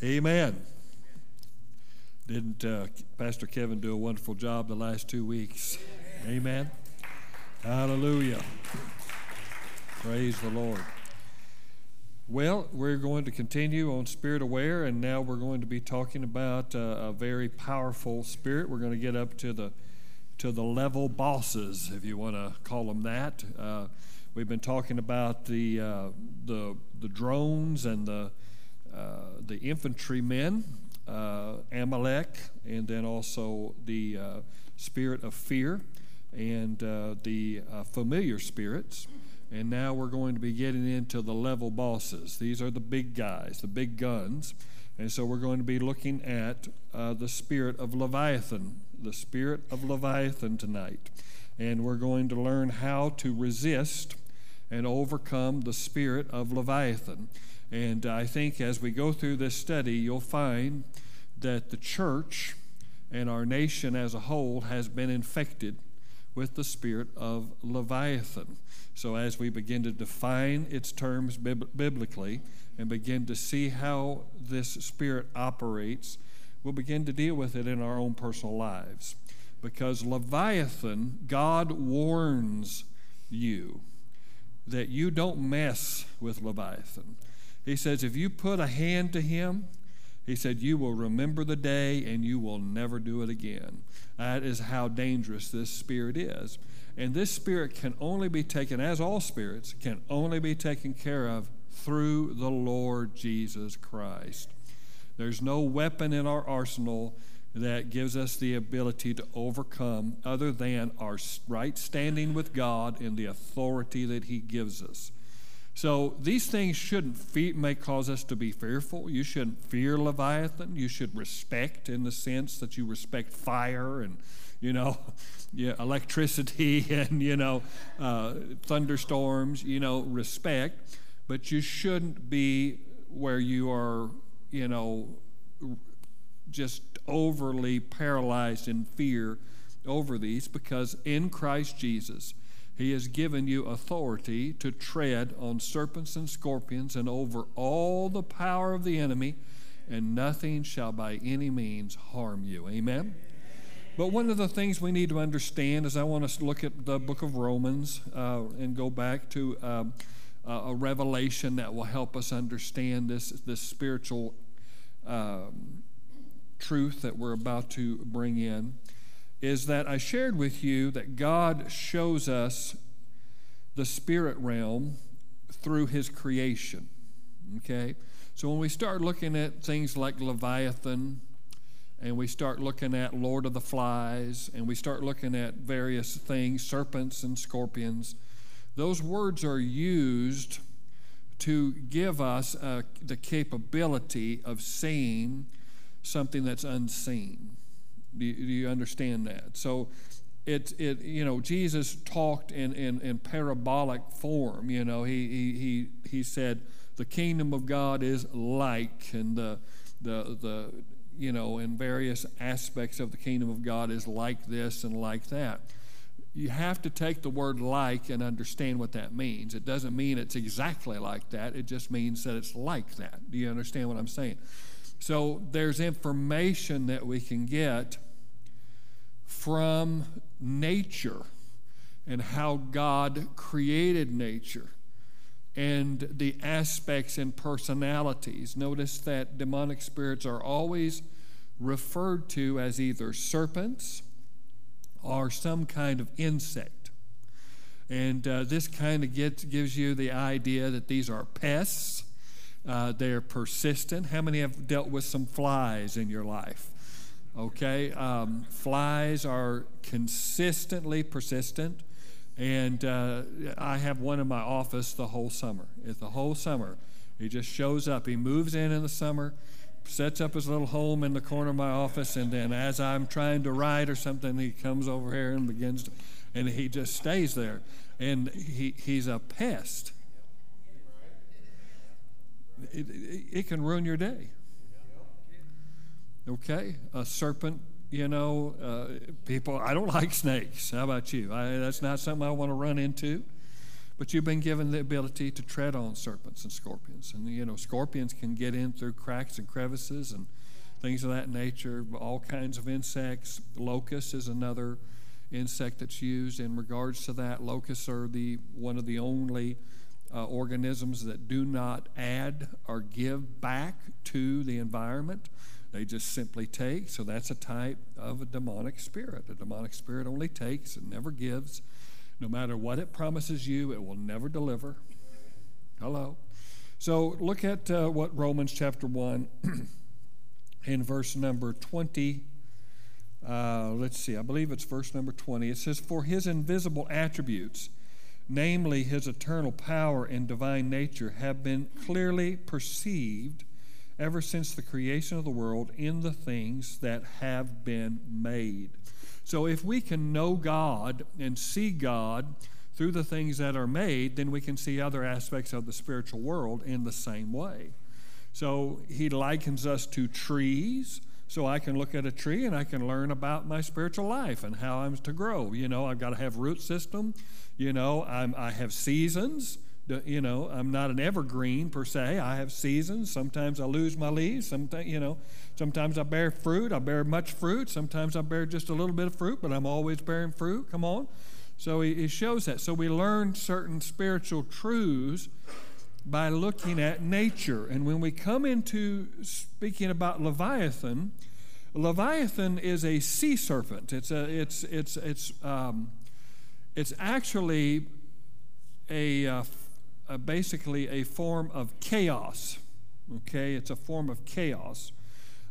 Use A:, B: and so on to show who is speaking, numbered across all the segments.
A: Amen. Didn't uh, Pastor Kevin do a wonderful job the last two weeks? Amen. Hallelujah. Praise the Lord. Well, we're going to continue on Spirit Aware, and now we're going to be talking about uh, a very powerful spirit. We're going to get up to the to the level bosses, if you want to call them that. Uh, we've been talking about the uh, the the drones and the the infantrymen, uh, Amalek, and then also the uh, spirit of fear and the familiar spirits. And now we're going to be getting into the level bosses. These are the big guys, the big guns. And so we're going to be looking at uh, the spirit of Leviathan, the spirit of Leviathan tonight. And we're going to learn how to resist and overcome the spirit of Leviathan. And I think as we go through this study, you'll find that the church and our nation as a whole has been infected with the spirit of Leviathan. So, as we begin to define its terms biblically and begin to see how this spirit operates, we'll begin to deal with it in our own personal lives. Because Leviathan, God warns you that you don't mess with Leviathan. He says, if you put a hand to him, he said, you will remember the day and you will never do it again. That is how dangerous this spirit is. And this spirit can only be taken, as all spirits, can only be taken care of through the Lord Jesus Christ. There's no weapon in our arsenal that gives us the ability to overcome other than our right standing with God and the authority that He gives us. So these things shouldn't fe- may cause us to be fearful. You shouldn't fear Leviathan. You should respect in the sense that you respect fire and you know, yeah, electricity and you know, uh, thunderstorms. You know, respect, but you shouldn't be where you are, you know, just overly paralyzed in fear over these because in Christ Jesus he has given you authority to tread on serpents and scorpions and over all the power of the enemy, and nothing shall by any means harm you. Amen? But one of the things we need to understand is I want us to look at the book of Romans uh, and go back to um, a revelation that will help us understand this, this spiritual um, truth that we're about to bring in is that I shared with you that God shows us the spirit realm through his creation. Okay? So when we start looking at things like Leviathan, and we start looking at Lord of the Flies, and we start looking at various things, serpents and scorpions, those words are used to give us uh, the capability of seeing something that's unseen. Do you, do you understand that? So it, it you know jesus talked in, in, in parabolic form you know he, he, he, he said the kingdom of god is like and the, the, the you know in various aspects of the kingdom of god is like this and like that. You have to take the word like and understand what that means. It doesn't mean it's exactly like that. It just means that it's like that. Do you understand what i'm saying so there's information that we can get from nature and how God created nature and the aspects and personalities. Notice that demonic spirits are always referred to as either serpents or some kind of insect. And uh, this kind of gives you the idea that these are pests. Uh, they're persistent. How many have dealt with some flies in your life? Okay, um, flies are consistently persistent, and uh, I have one in my office the whole summer. It's the whole summer. He just shows up. He moves in in the summer, sets up his little home in the corner of my office, and then as I'm trying to write or something, he comes over here and begins to, and he just stays there. And he, he's a pest. It, it, it can ruin your day. Okay? A serpent, you know, uh, people, I don't like snakes. How about you? I, that's not something I want to run into. but you've been given the ability to tread on serpents and scorpions. And, you know, scorpions can get in through cracks and crevices and things of that nature, all kinds of insects. Locust is another insect that's used in regards to that. Locusts are the one of the only uh, organisms that do not add or give back to the environment. They just simply take. So that's a type of a demonic spirit. A demonic spirit only takes, and never gives. No matter what it promises you, it will never deliver. Hello. So look at uh, what Romans chapter 1 in verse number 20. Uh, let's see, I believe it's verse number 20. It says, For his invisible attributes, namely his eternal power and divine nature, have been clearly perceived ever since the creation of the world in the things that have been made. So if we can know God and see God through the things that are made, then we can see other aspects of the spiritual world in the same way. So he likens us to trees. So I can look at a tree and I can learn about my spiritual life and how I'm to grow. You know, I've got to have root system. You know, I'm, I have seasons you know, I'm not an evergreen per se. I have seasons. Sometimes I lose my leaves. Sometimes, you know, sometimes I bear fruit. I bear much fruit. Sometimes I bear just a little bit of fruit, but I'm always bearing fruit. Come on. So he, he shows that. So we learn certain spiritual truths by looking at nature. And when we come into speaking about Leviathan, Leviathan is a sea serpent. It's a, it's, it's, it's, um, it's actually a uh, a, basically a form of chaos. Okay, it's a form of chaos.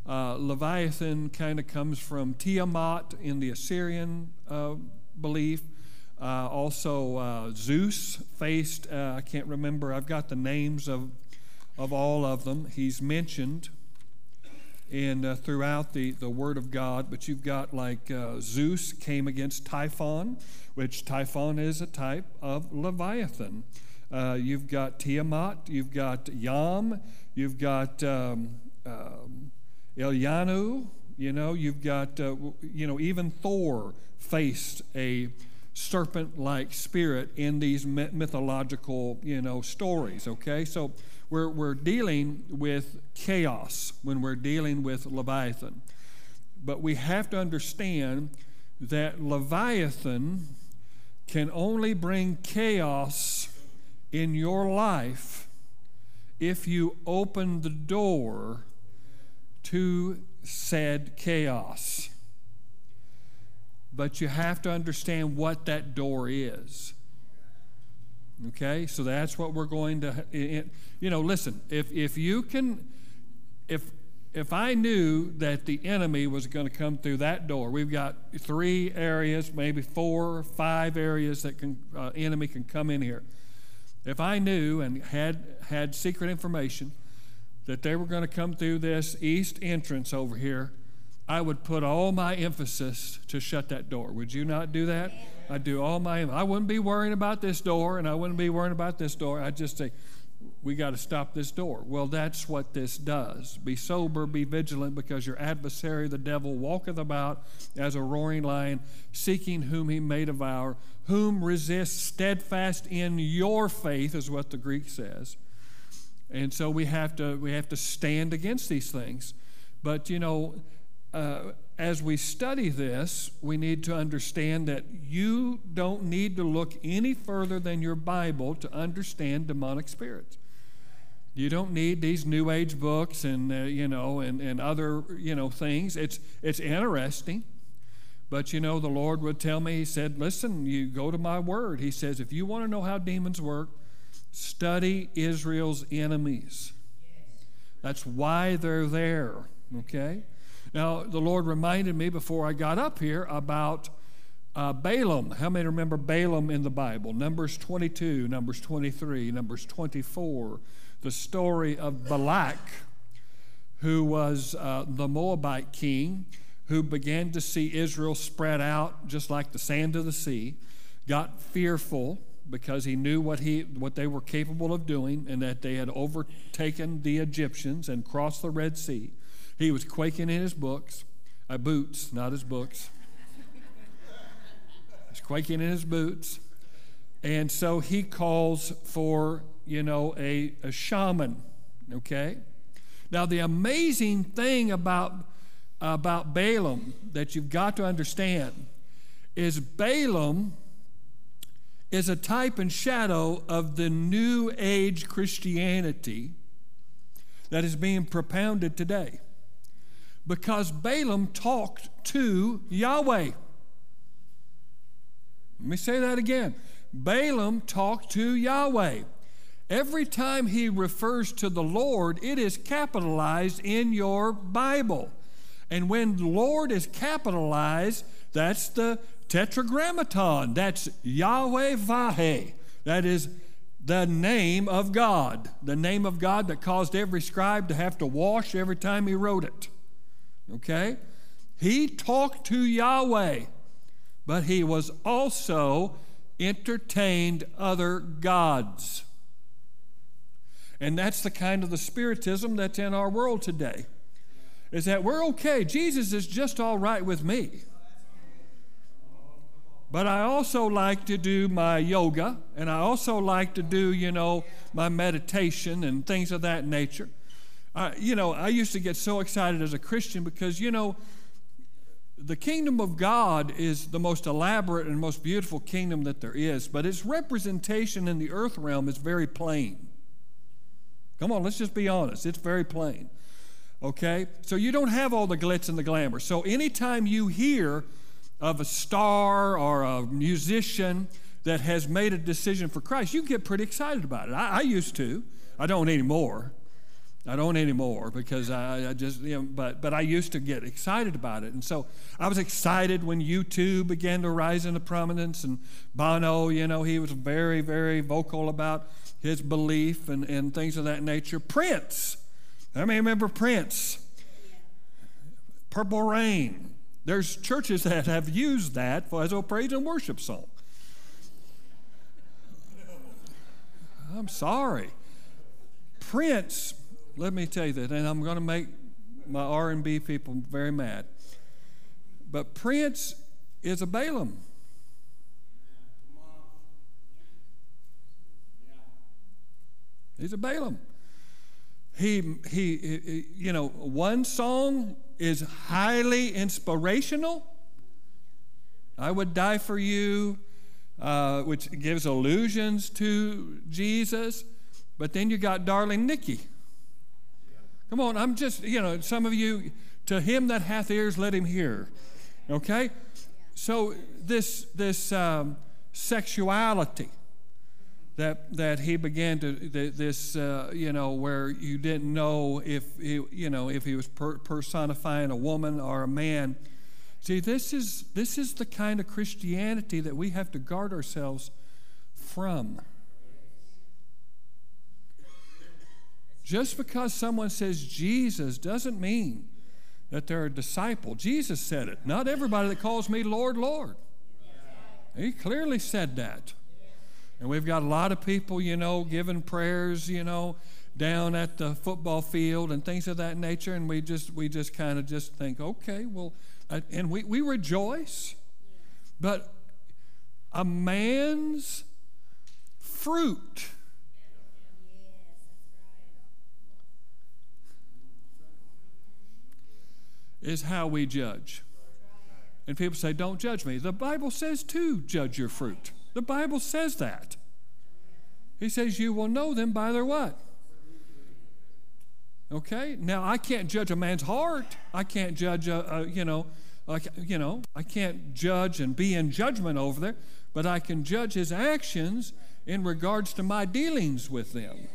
A: Uh, Leviathan kind of comes from Tiamat in the Assyrian uh, belief. Uh, also, uh, Zeus faced, uh, I can't remember, I've got the names of, of all of them. He's mentioned in, uh, throughout the, the Word of God, but you've got like Zeus came against Typhon, which Typhon is a type of Leviathan. Uh, you've got Tiamat, you've got Yam, you've got um, um, Elianu, you know, you've got, uh, you know, even Thor faced a serpent like spirit in these mythological, you know, stories, okay? So we're, we're dealing with chaos when we're dealing with Leviathan. But we have to understand that Leviathan can only bring chaos in your life if you open the door to said chaos. But you have to understand what that door is. Okay, so that's what we're going to, you know, listen, if, if you can, if, if I knew that the enemy was going to come through that door, we've got three areas, maybe four five areas that can, uh, enemy can come in here. If I knew and had, had secret information that they were going to come through this east entrance over here, I would put all my emphasis to shut that door. Would you not do that? I'd do all my, I wouldn't be worrying about this door and I wouldn't be worrying about this door. I'd just say, we got to stop this door. Well, that's what this does. Be sober, be vigilant, because your adversary, the devil, walketh about as a roaring lion, seeking whom he may devour. Whom resist steadfast in your faith, is what the Greek says. And so we have to we have to stand against these things. But you know, uh, as we study this, we need to understand that you don't need to look any further than your Bible to understand demonic spirits. You don't need these New Age books and uh, you know and, and other you know things. It's it's interesting, but you know the Lord would tell me. He said, "Listen, you go to my word." He says, "If you want to know how demons work, study Israel's enemies. That's why they're there." Okay. Now the Lord reminded me before I got up here about uh, Balaam. How many remember Balaam in the Bible? Numbers 22, Numbers 23, Numbers 24 the story of Balak, who was uh, the Moabite king, who began to see Israel spread out just like the sand of the sea, got fearful because he knew what, he, what they were capable of doing and that they had overtaken the Egyptians and crossed the Red Sea. He was quaking in his books, uh, boots, not his books. He's quaking in his boots And so he calls for, you know, a, a shaman, okay? Now, the amazing thing about, about Balaam that you've got to understand is Balaam is a type and shadow of the New Age Christianity that is being propounded today. Because Balaam talked to Yahweh. Let me say that again. Balaam talked to Yahweh. Every time he refers to the Lord, it is capitalized in your Bible. And when Lord is capitalized, that's the tetragrammaton. That's Yahweh Vahe. That is the name of God. The name of God that caused every scribe to have to wash every time he wrote it. Okay? He talked to Yahweh, but he was also entertained other gods. And that's the kind of the spiritism that's in our world today. Is that we're okay. Jesus is just all right with me. But I also like to do my yoga, and I also like to do, you know, my meditation and things of that nature. Uh, you know, I used to get so excited as a Christian because, you know, the kingdom of God is the most elaborate and most beautiful kingdom that there is, but its representation in the earth realm is very plain. Come on, let's just be honest. It's very plain. Okay? So you don't have all the glitz and the glamour. So anytime you hear of a star or a musician that has made a decision for Christ, you get pretty excited about it. I, I used to. I don't anymore. I don't anymore because I, I, just, you know, but, but I used to get excited about it. And so I was excited when U2 began to rise into prominence and Bono, you know, he was very, very vocal about his belief and, and things of that nature. Prince, I may remember Prince. Purple Rain, there's churches that have used that for, as a praise and worship song. I'm sorry. Prince, let me tell you that, and I'm going to make my R&B people very mad. But Prince is a Balaam. He's a Balaam. He, he, he, you know, one song is highly inspirational. I would die for you, uh, which gives allusions to Jesus. But then you got Darling Nikki. Come on, I'm just, you know, some of you, to him that hath ears, let him hear. Okay? So this, this um, sexuality that that he began to this uh, you know where you didn't know if he, you know if he was per- personifying a woman or a man. See, this is this is the kind of Christianity that we have to guard ourselves from. Just because someone says Jesus doesn't mean that they're a disciple. Jesus said it. Not everybody that calls me Lord, Lord. He clearly said that. And we've got a lot of people, you know, giving prayers, you know, down at the football field and things of that nature. And we just, we just kind of just think, okay, well, and we, we rejoice. But a man's fruit is how we judge. And people say, don't judge me. The Bible says to judge your fruit. The Bible says that. He says, You will know them by their what? Okay? Now, I can't judge a man's heart. I can't judge, a, a, you know, you know, I can't judge and be in judgment over there, but I can judge his actions in regards to my dealings with them.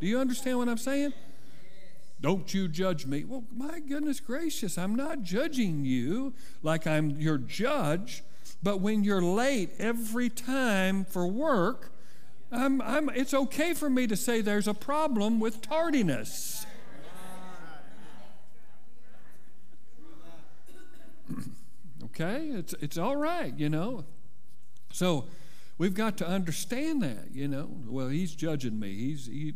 A: Do you understand what I'm saying? Don't you judge me. Well, my goodness gracious, I'm not judging you like I'm your judge. But when you're late every time for work, I'm, I'm, it's okay for me to say there's a problem with tardiness. okay? It's, it's all right, you know. So we've got to understand that, you know. Well, he's judging me. He's, he,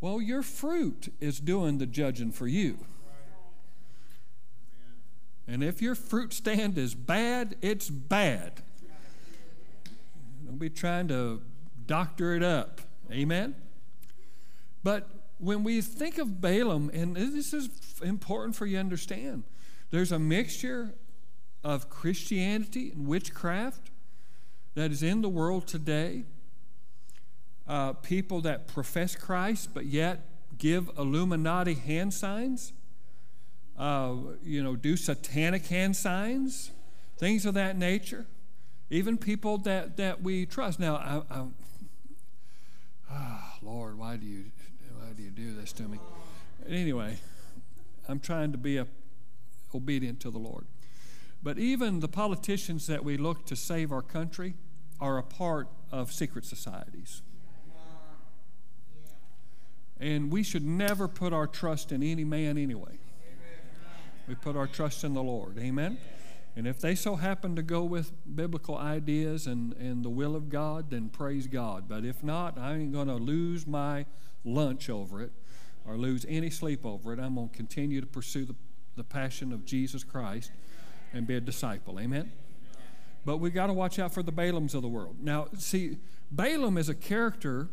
A: well, your fruit is doing the judging for you. And if your fruit stand is bad, it's bad. Don't be trying to doctor it up. Amen? But when we think of Balaam, and this is important for you to understand, there's a mixture of Christianity and witchcraft that is in the world today. Uh, people that profess Christ but yet give Illuminati hand signs, uh, you know, do satanic hand signs, things of that nature. Even people that, that we trust. Now, I, I, oh, Lord, why do you why do you do this to me? Anyway, I'm trying to be a, obedient to the Lord. But even the politicians that we look to save our country are a part of secret societies. And we should never put our trust in any man anyway. We put our trust in the Lord. Amen? And if they so happen to go with biblical ideas and, and the will of God, then praise God. But if not, I ain't going to lose my lunch over it or lose any sleep over it. I'm going to continue to pursue the, the passion of Jesus Christ and be a disciple. Amen? But we got to watch out for the Balaams of the world. Now, see, Balaam is a character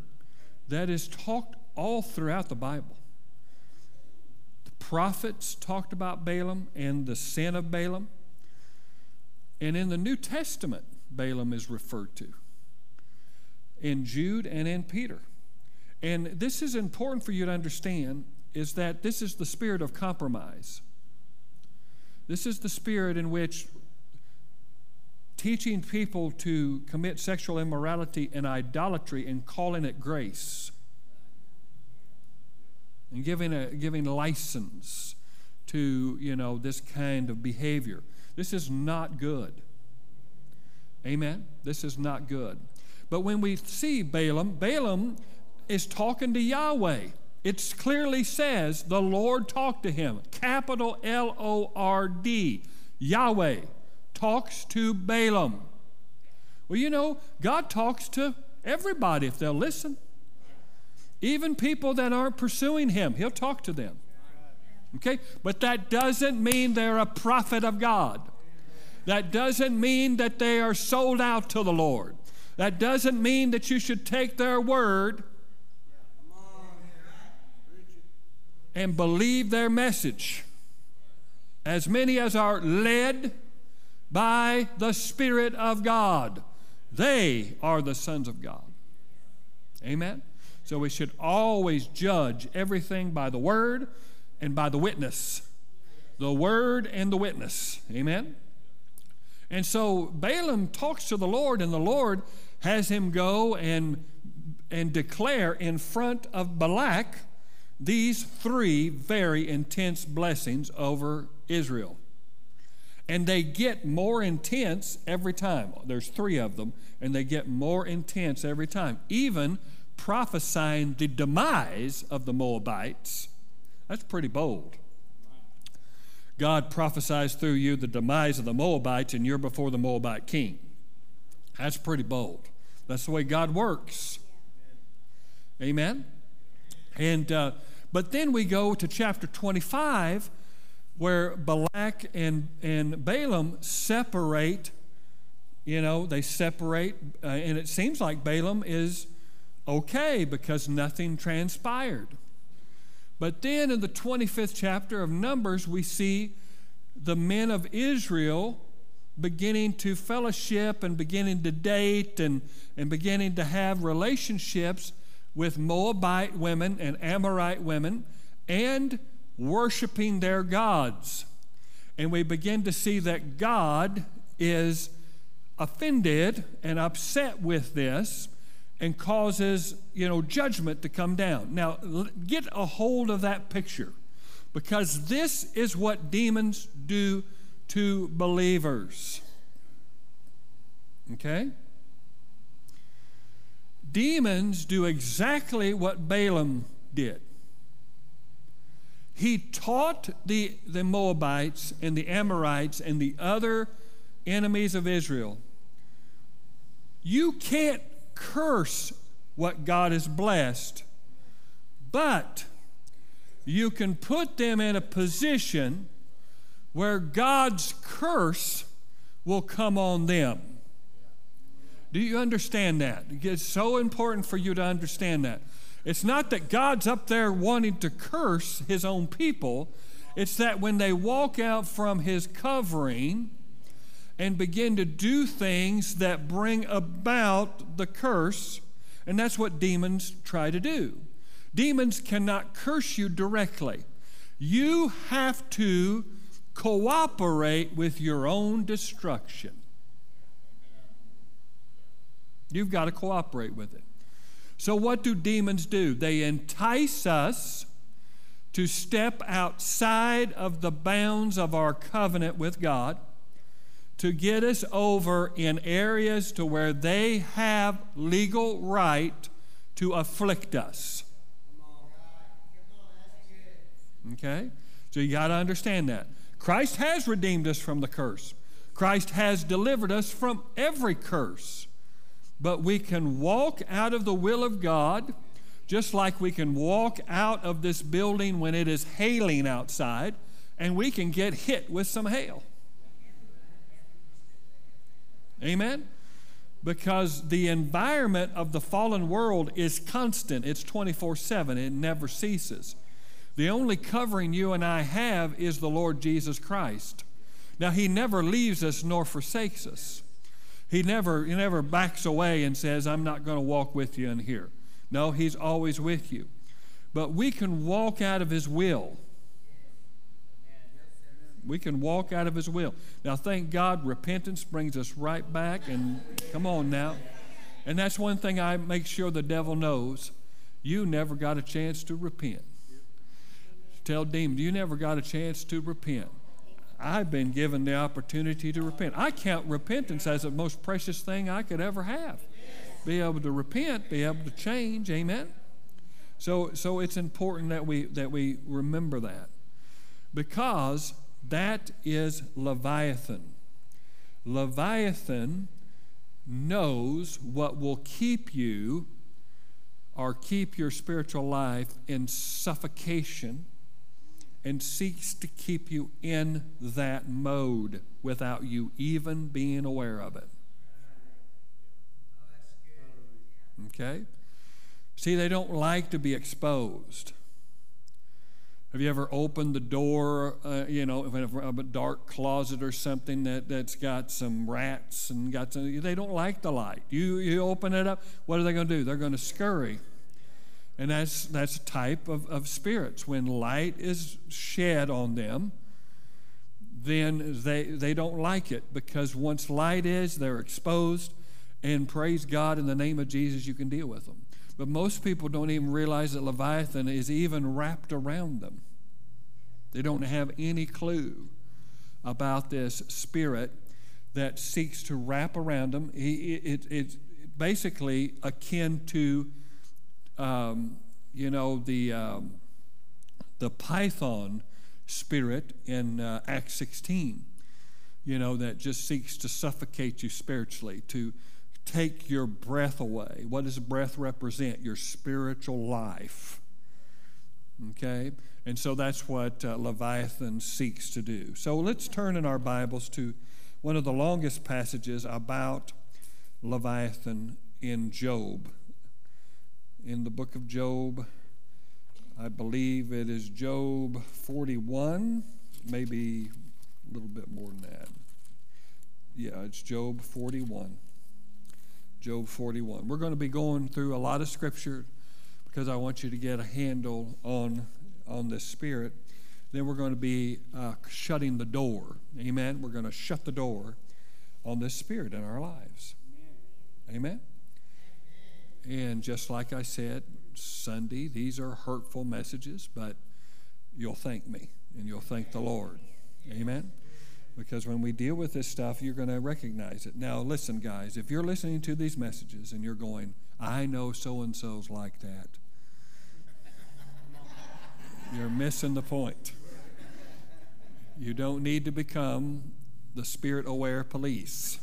A: that is talked all throughout the Bible. The prophets talked about Balaam and the sin of Balaam. And in the New Testament, Balaam is referred to in Jude and in Peter. And this is important for you to understand is that this is the spirit of compromise. This is the spirit in which teaching people to commit sexual immorality and idolatry and calling it grace and giving a giving license to you know this kind of behavior this is not good amen this is not good but when we see balaam balaam is talking to yahweh it clearly says the Lord talked to him. Capital L O R D. Yahweh talks to Balaam. Well, you know, God talks to everybody if they'll listen. Even people that aren't pursuing Him, He'll talk to them. Okay? But that doesn't mean they're a prophet of God. That doesn't mean that they are sold out to the Lord. That doesn't mean that you should take their word and believe their message. As many as are led by the Spirit of God, they are the sons of God. Amen? So we should always judge everything by the Word and by the witness. The Word and the witness. Amen? And so Balaam talks to the Lord, and the Lord has him go and, and declare in front of Balak these three very intense blessings over Israel. And they get more intense every time. There's three of them, and they get more intense every time. Even prophesying the demise of the Moabites. That's pretty bold. God prophesies through you the demise of the Moabites, and you're before the Moabite king. That's pretty bold. That's the way God works. Amen? And, uh, but then we go to chapter 25 where Balak and, and Balaam separate, you know, they separate, uh, and it seems like Balaam is okay because nothing transpired. But then in the 25th chapter of Numbers, we see the men of Israel beginning to fellowship and beginning to date and, and beginning to have relationships with Moabite women and Amorite women and worshiping their gods. And we begin to see that God is offended and upset with this and causes, you know, judgment to come down. Now, get a hold of that picture because this is what demons do to believers. Okay? Demons do exactly what Balaam did. He taught the, the Moabites and the Amorites and the other enemies of Israel you can't curse what God has blessed, but you can put them in a position where God's curse will come on them. Do you understand that? It's so important for you to understand that. It's not that God's up there wanting to curse his own people, it's that when they walk out from his covering and begin to do things that bring about the curse, and that's what demons try to do. Demons cannot curse you directly. You have to cooperate with your own destruction. You've got to cooperate with it. So, what do demons do? They entice us to step outside of the bounds of our covenant with God to get us over in areas to where they have legal right to afflict us. Okay? So you got to understand that. Christ has redeemed us from the curse. Christ has delivered us from every curse. But we can walk out of the will of God just like we can walk out of this building when it is hailing outside and we can get hit with some hail. Amen? Because the environment of the fallen world is constant, it's 24 7, it never ceases. The only covering you and I have is the Lord Jesus Christ. Now, He never leaves us nor forsakes us. He never, he never backs away and says, I'm not going to walk with you in here. No, He's always with you. But we can walk out of His will. We can walk out of His will. Now, thank God, repentance brings us right back. And come on now. And that's one thing I make sure the devil knows. You never got a chance to repent. Tell demons, you never got a chance to repent. I've been given the opportunity to repent. I count repentance as the most precious thing I could ever have. Be able to repent, be able to change. Amen. So, so it's important that we that we remember that because that is Leviathan. Leviathan knows what will keep you or keep your spiritual life in suffocation and seeks to keep you in that mode without you even being aware of it. Okay? See, they don't like to be exposed. Have you ever opened the door, uh, you know, of a dark closet or something that, that's got some rats and got some, they don't like the light. You, you open it up, what are they going to do? They're going to scurry. And that's, that's a type of, of spirits. When light is shed on them, then they, they don't like it because once light is, they're exposed. And praise God, in the name of Jesus, you can deal with them. But most people don't even realize that Leviathan is even wrapped around them. They don't have any clue about this spirit that seeks to wrap around them. It, it, it's basically akin to um, you know, the, um, the python spirit in uh, Acts 16, you know, that just seeks to suffocate you spiritually, to take your breath away. What does breath represent? Your spiritual life. Okay? And so that's what uh, Leviathan seeks to do. So let's turn in our Bibles to one of the longest passages about Leviathan in Job in the book of Job. I believe it is Job 41, maybe a little bit more than that. Yeah, it's Job 41. Job 41. We're going to be going through a lot of scripture because I want you to get a handle on, on this spirit. Then we're going to be uh, shutting the door. Amen. We're going to shut the door on this spirit in our lives. Amen. Amen. And just like I said Sunday, these are hurtful messages, but you'll thank me and you'll thank the Lord. Amen? Because when we deal with this stuff, you're going to recognize it. Now, listen, guys, if you're listening to these messages and you're going, I know so and so's like that, you're missing the point. You don't need to become the spirit aware police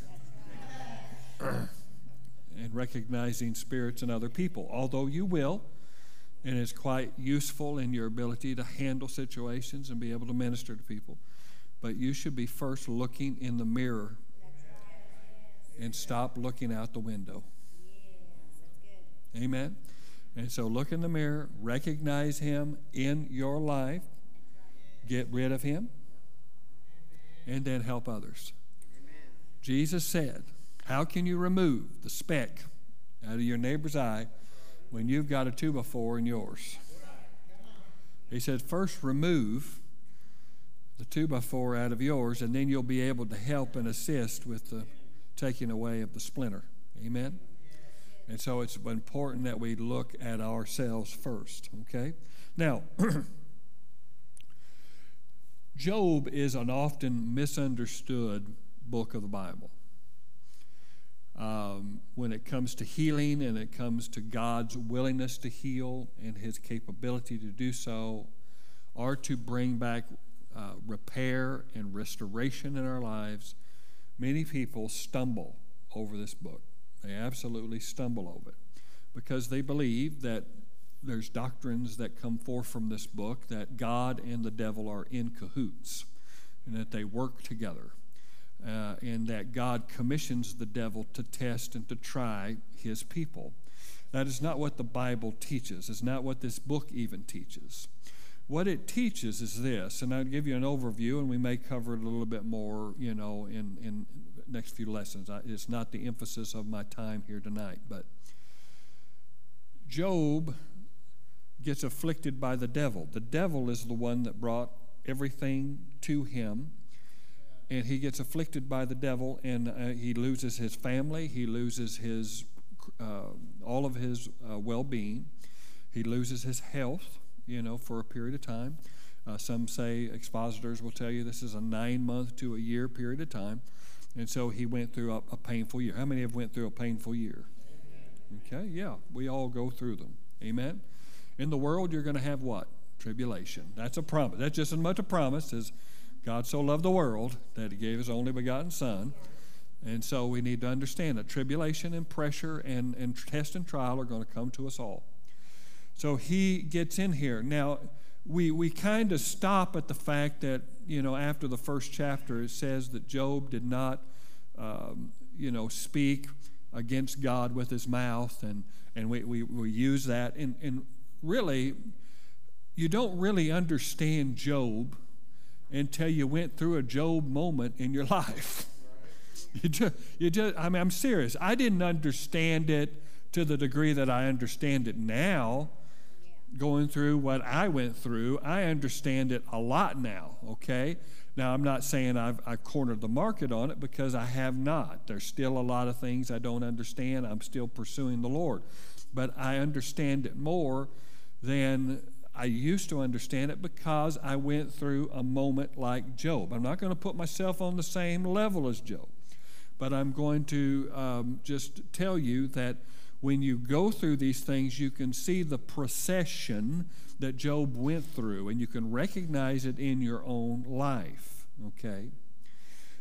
A: and recognizing spirits in other people, although you will, and it's quite useful in your ability to handle situations and be able to minister to people. But you should be first looking in the mirror and stop looking out the window. Amen. And so look in the mirror, recognize Him in your life, get rid of Him, and then help others. Jesus said, How can you remove the speck out of your neighbor's eye when you've got a two by four in yours? He said, First remove the two by four out of yours, and then you'll be able to help and assist with the taking away of the splinter. Amen? And so it's important that we look at ourselves first, okay? Now, Job is an often misunderstood book of the Bible. Um, when it comes to healing and it comes to God's willingness to heal and his capability to do so, or to bring back uh, repair and restoration in our lives, many people stumble over this book. They absolutely stumble over it because they believe that there's doctrines that come forth from this book that God and the devil are in cahoots and that they work together. Uh, and that God commissions the devil to test and to try his people. That is not what the Bible teaches. It's not what this book even teaches. What it teaches is this, and I'll give you an overview, and we may cover it a little bit more, you know, in, in next few lessons. It's not the emphasis of my time here tonight, but Job gets afflicted by the devil. The devil is the one that brought everything to him, and he gets afflicted by the devil, and uh, he loses his family, he loses his uh, all of his uh, well-being, he loses his health, you know, for a period of time. Uh, some say expositors will tell you this is a nine-month to a year period of time. And so he went through a, a painful year. How many have went through a painful year? Okay, yeah, we all go through them. Amen. In the world, you're going to have what? Tribulation. That's a promise. That's just as much a promise as God so loved the world that he gave his only begotten Son. And so we need to understand that tribulation and pressure and, and test and trial are going to come to us all. So he gets in here. Now, we, we kind of stop at the fact that, you know, after the first chapter, it says that Job did not, um, you know, speak against God with his mouth, and, and we, we, we use that. And, and really, you don't really understand Job until you went through a Job moment in your life. You just, you just, I mean, I'm serious. I didn't understand it to the degree that I understand it now going through what I went through, I understand it a lot now, okay? Now, I'm not saying I've, I've cornered the market on it because I have not. There's still a lot of things I don't understand. I'm still pursuing the Lord. But I understand it more than I used to understand it because I went through a moment like Job. I'm not going to put myself on the same level as Job, but I'm going to um, just tell you that when you go through these things, you can see the procession that Job went through, and you can recognize it in your own life. Okay?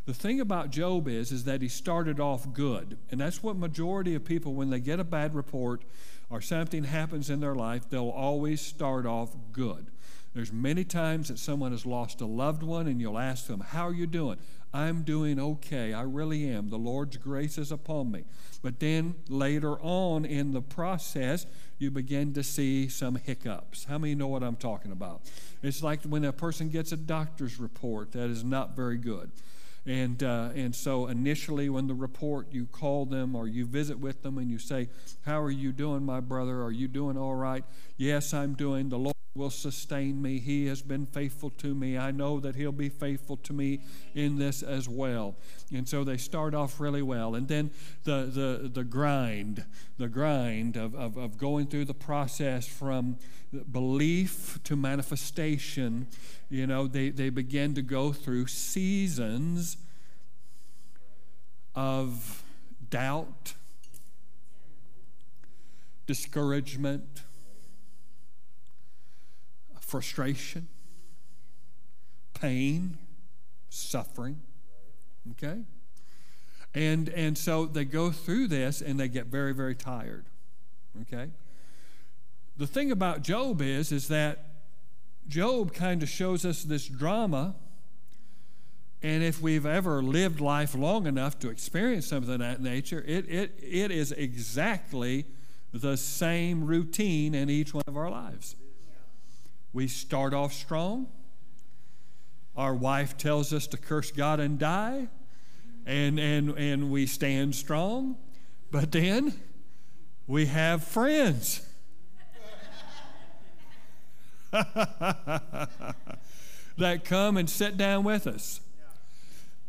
A: The thing about Job is, is that he started off good. And that's what majority of people, when they get a bad report or something happens in their life, they'll always start off good. There's many times that someone has lost a loved one, and you'll ask them, How are you doing? I'm doing okay. I really am. The Lord's grace is upon me. But then later on in the process, you begin to see some hiccups. How many know what I'm talking about? It's like when a person gets a doctor's report that is not very good. And, uh, and so initially, when the report, you call them or you visit with them and you say, How are you doing, my brother? Are you doing all right? Yes, I'm doing. The Lord will sustain me. He has been faithful to me. I know that He'll be faithful to me in this as well. And so they start off really well. And then the, the, the grind, the grind of, of, of going through the process from belief to manifestation, you know, they, they begin to go through seasons of doubt, discouragement frustration, pain, suffering. Okay? And, and so they go through this and they get very, very tired. Okay? The thing about Job is, is that Job kind of shows us this drama And if we've ever lived life long enough to experience something of that nature, it, it, it is exactly the same routine in each one of our lives. We start off strong. Our wife tells us to curse God and die, and, and, and we stand strong. But then we have friends. that come and sit down with us.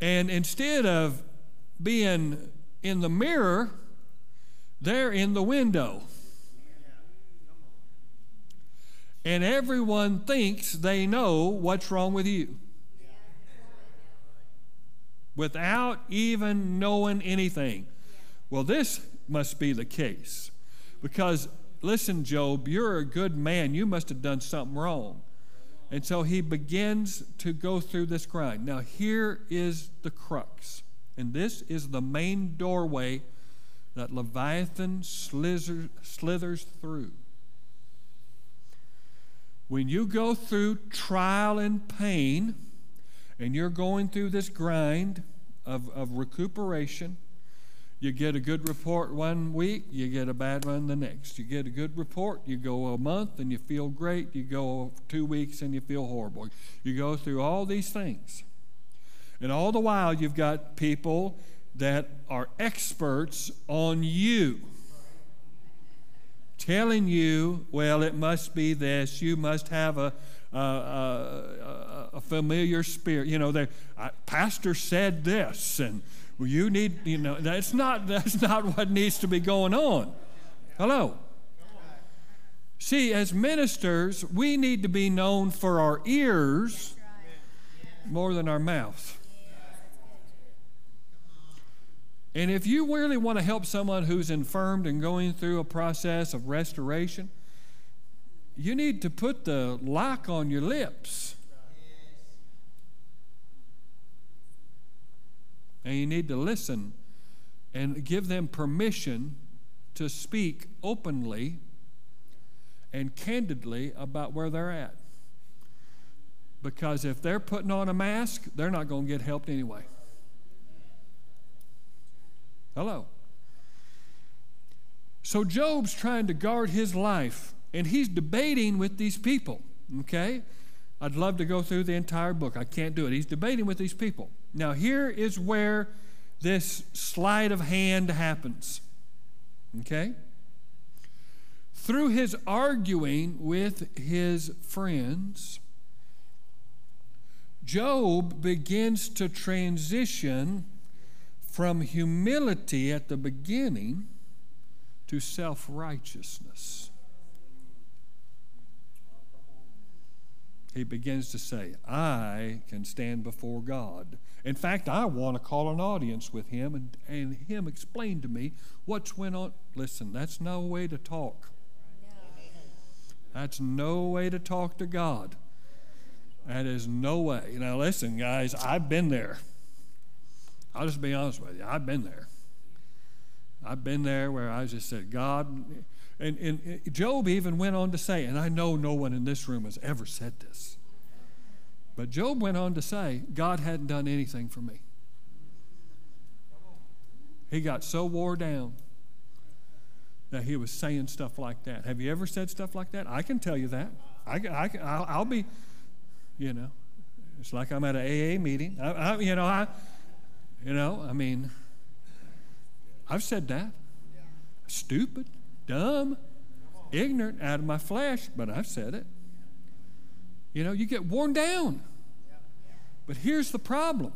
A: And instead of being in the mirror, they're in the window. And everyone thinks they know what's wrong with you without even knowing anything. Well, this must be the case. Because, listen, Job, you're a good man. You must have done something wrong. And so he begins to go through this grind. Now, here is the crux. And this is the main doorway that Leviathan slithers, slithers through. When you go through trial and pain, and you're going through this grind of, of recuperation, you get a good report one week, you get a bad one the next. You get a good report, you go a month and you feel great. You go two weeks and you feel horrible. You go through all these things. And all the while, you've got people that are experts on you telling you, well, it must be this. You must have a, a, a, a familiar spirit. You know, the pastor said this, and well, you need, you know, that's not, that's not what needs to be going on. Hello. See, as ministers, we need to be known for our ears more than our mouth. And if you really want to help someone who's infirmed and going through a process of restoration, you need to put the lock on your lips. And you need to listen and give them permission to speak openly and candidly about where they're at. Because if they're putting on a mask, they're not going to get helped anyway. Hello. So Job's trying to guard his life, and he's debating with these people, okay? I'd love to go through the entire book. I can't do it. He's debating with these people. Now, here is where this sleight of hand happens. Okay? Through his arguing with his friends, Job begins to transition from humility at the beginning to self righteousness. he begins to say, I can stand before God. In fact, I want to call an audience with him and, and him explain to me what's went on. Listen, that's no way to talk. That's no way to talk to God. That is no way. Now, listen, guys, I've been there. I'll just be honest with you. I've been there. I've been there where I just said, God, and, and Job even went on to say, and I know no one in this room has ever said this, but Job went on to say, God hadn't done anything for me. He got so wore down that he was saying stuff like that. Have you ever said stuff like that? I can tell you that. I, I, I'll, I'll be, you know, it's like I'm at an AA meeting. I, I, you know, I, you know, I mean, I've said that. Stupid dumb, ignorant, out of my flesh, but I've said it. You know, you get worn down. But here's the problem.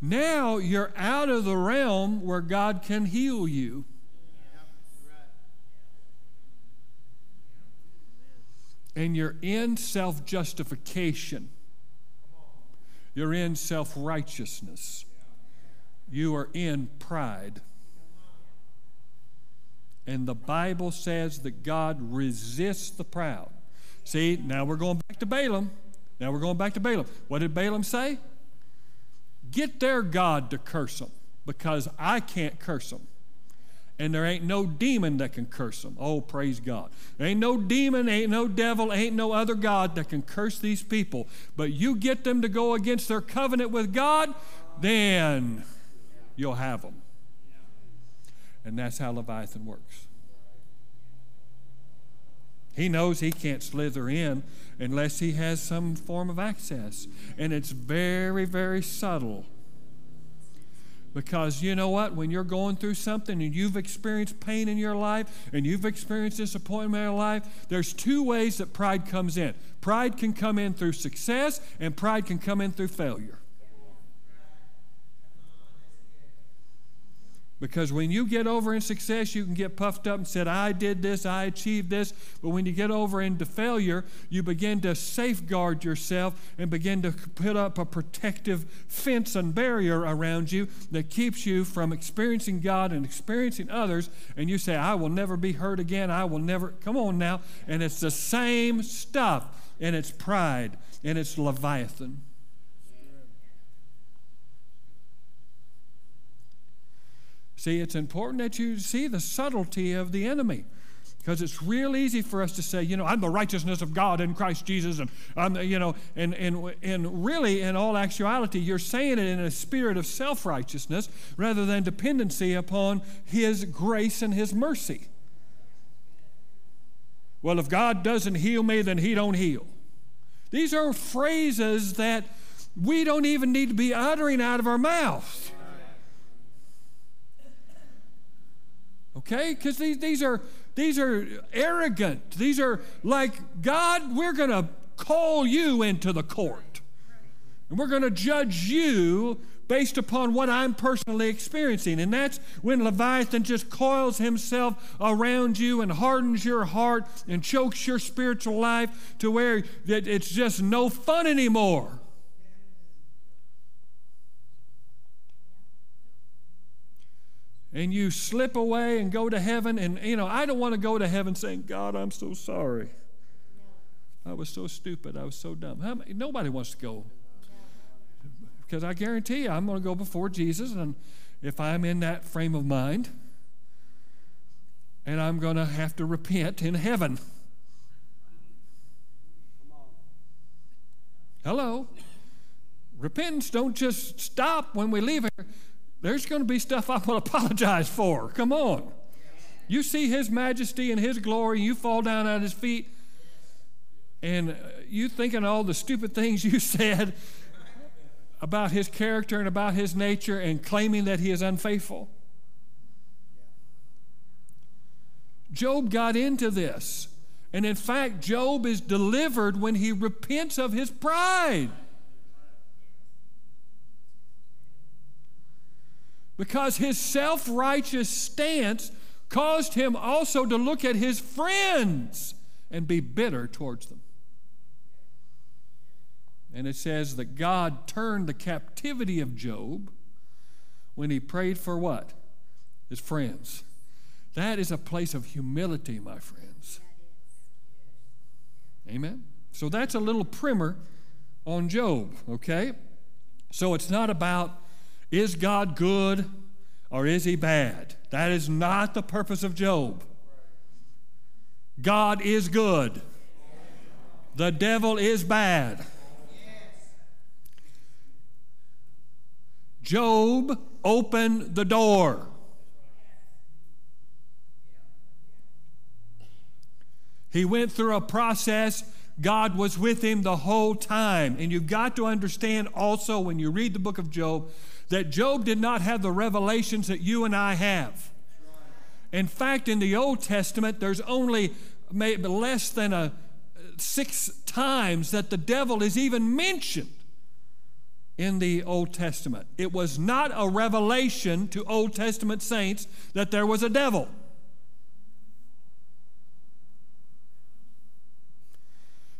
A: Now you're out of the realm where God can heal you. And you're in self justification. You're in self righteousness. You are in pride. And the Bible says that God resists the proud. See, now we're going back to Balaam. Now we're going back to Balaam. What did Balaam say? Get their God to curse them because I can't curse them. And there ain't no demon that can curse them. Oh, praise God. There ain't no demon, ain't no devil, ain't no other God that can curse these people. But you get them to go against their covenant with God, then you'll have them. And that's how Leviathan works. He knows he can't slither in unless he has some form of access. And it's very, very subtle. Because you know what? When you're going through something and you've experienced pain in your life and you've experienced disappointment in your life, there's two ways that pride comes in. Pride can come in through success, and pride can come in through failure. Because when you get over in success, you can get puffed up and said, I did this, I achieved this. But when you get over into failure, you begin to safeguard yourself and begin to put up a protective fence and barrier around you that keeps you from experiencing God and experiencing others. And you say, I will never be hurt again. I will never. Come on now. And it's the same stuff. And it's pride. And it's Leviathan. See, it's important that you see the subtlety of the enemy. Because it's real easy for us to say, you know, I'm the righteousness of God in Christ Jesus, and I'm, you know, and and and really, in all actuality, you're saying it in a spirit of self-righteousness rather than dependency upon His grace and His mercy. Well, if God doesn't heal me, then He don't heal. These are phrases that we don't even need to be uttering out of our mouth. Okay? Because these, these, are, these are arrogant. These are like, God, we're going to call you into the court. And we're going to judge you based upon what I'm personally experiencing. And that's when Leviathan just coils himself around you and hardens your heart and chokes your spiritual life to where it's just no fun anymore. And you slip away and go to heaven. And, you know, I don't want to go to heaven saying, God, I'm so sorry. I was so stupid. I was so dumb. Many, nobody wants to go. Because I guarantee you, I'm going to go before Jesus. And if I'm in that frame of mind, and I'm going to have to repent in heaven. Hello. Repentance don't just stop when we leave here there's going to be stuff I will apologize for. Come on. You see His majesty and His glory, you fall down at His feet, and you thinking all the stupid things you said about His character and about His nature and claiming that He is unfaithful. Job got into this. And in fact, Job is delivered when he repents of his pride. Because his self righteous stance caused him also to look at his friends and be bitter towards them. And it says that God turned the captivity of Job when he prayed for what? His friends. That is a place of humility, my friends. Amen. So that's a little primer on Job, okay? So it's not about is God good or is he bad? That is not the purpose of Job. God is good. The devil is bad. Job opened the door. He went through a process. God was with him the whole time. And you've got to understand also when you read the book of Job that Job did not have the revelations that you and I have. In fact, in the Old Testament, there's only maybe less than a six times that the devil is even mentioned in the Old Testament. It was not a revelation to Old Testament saints that there was a devil.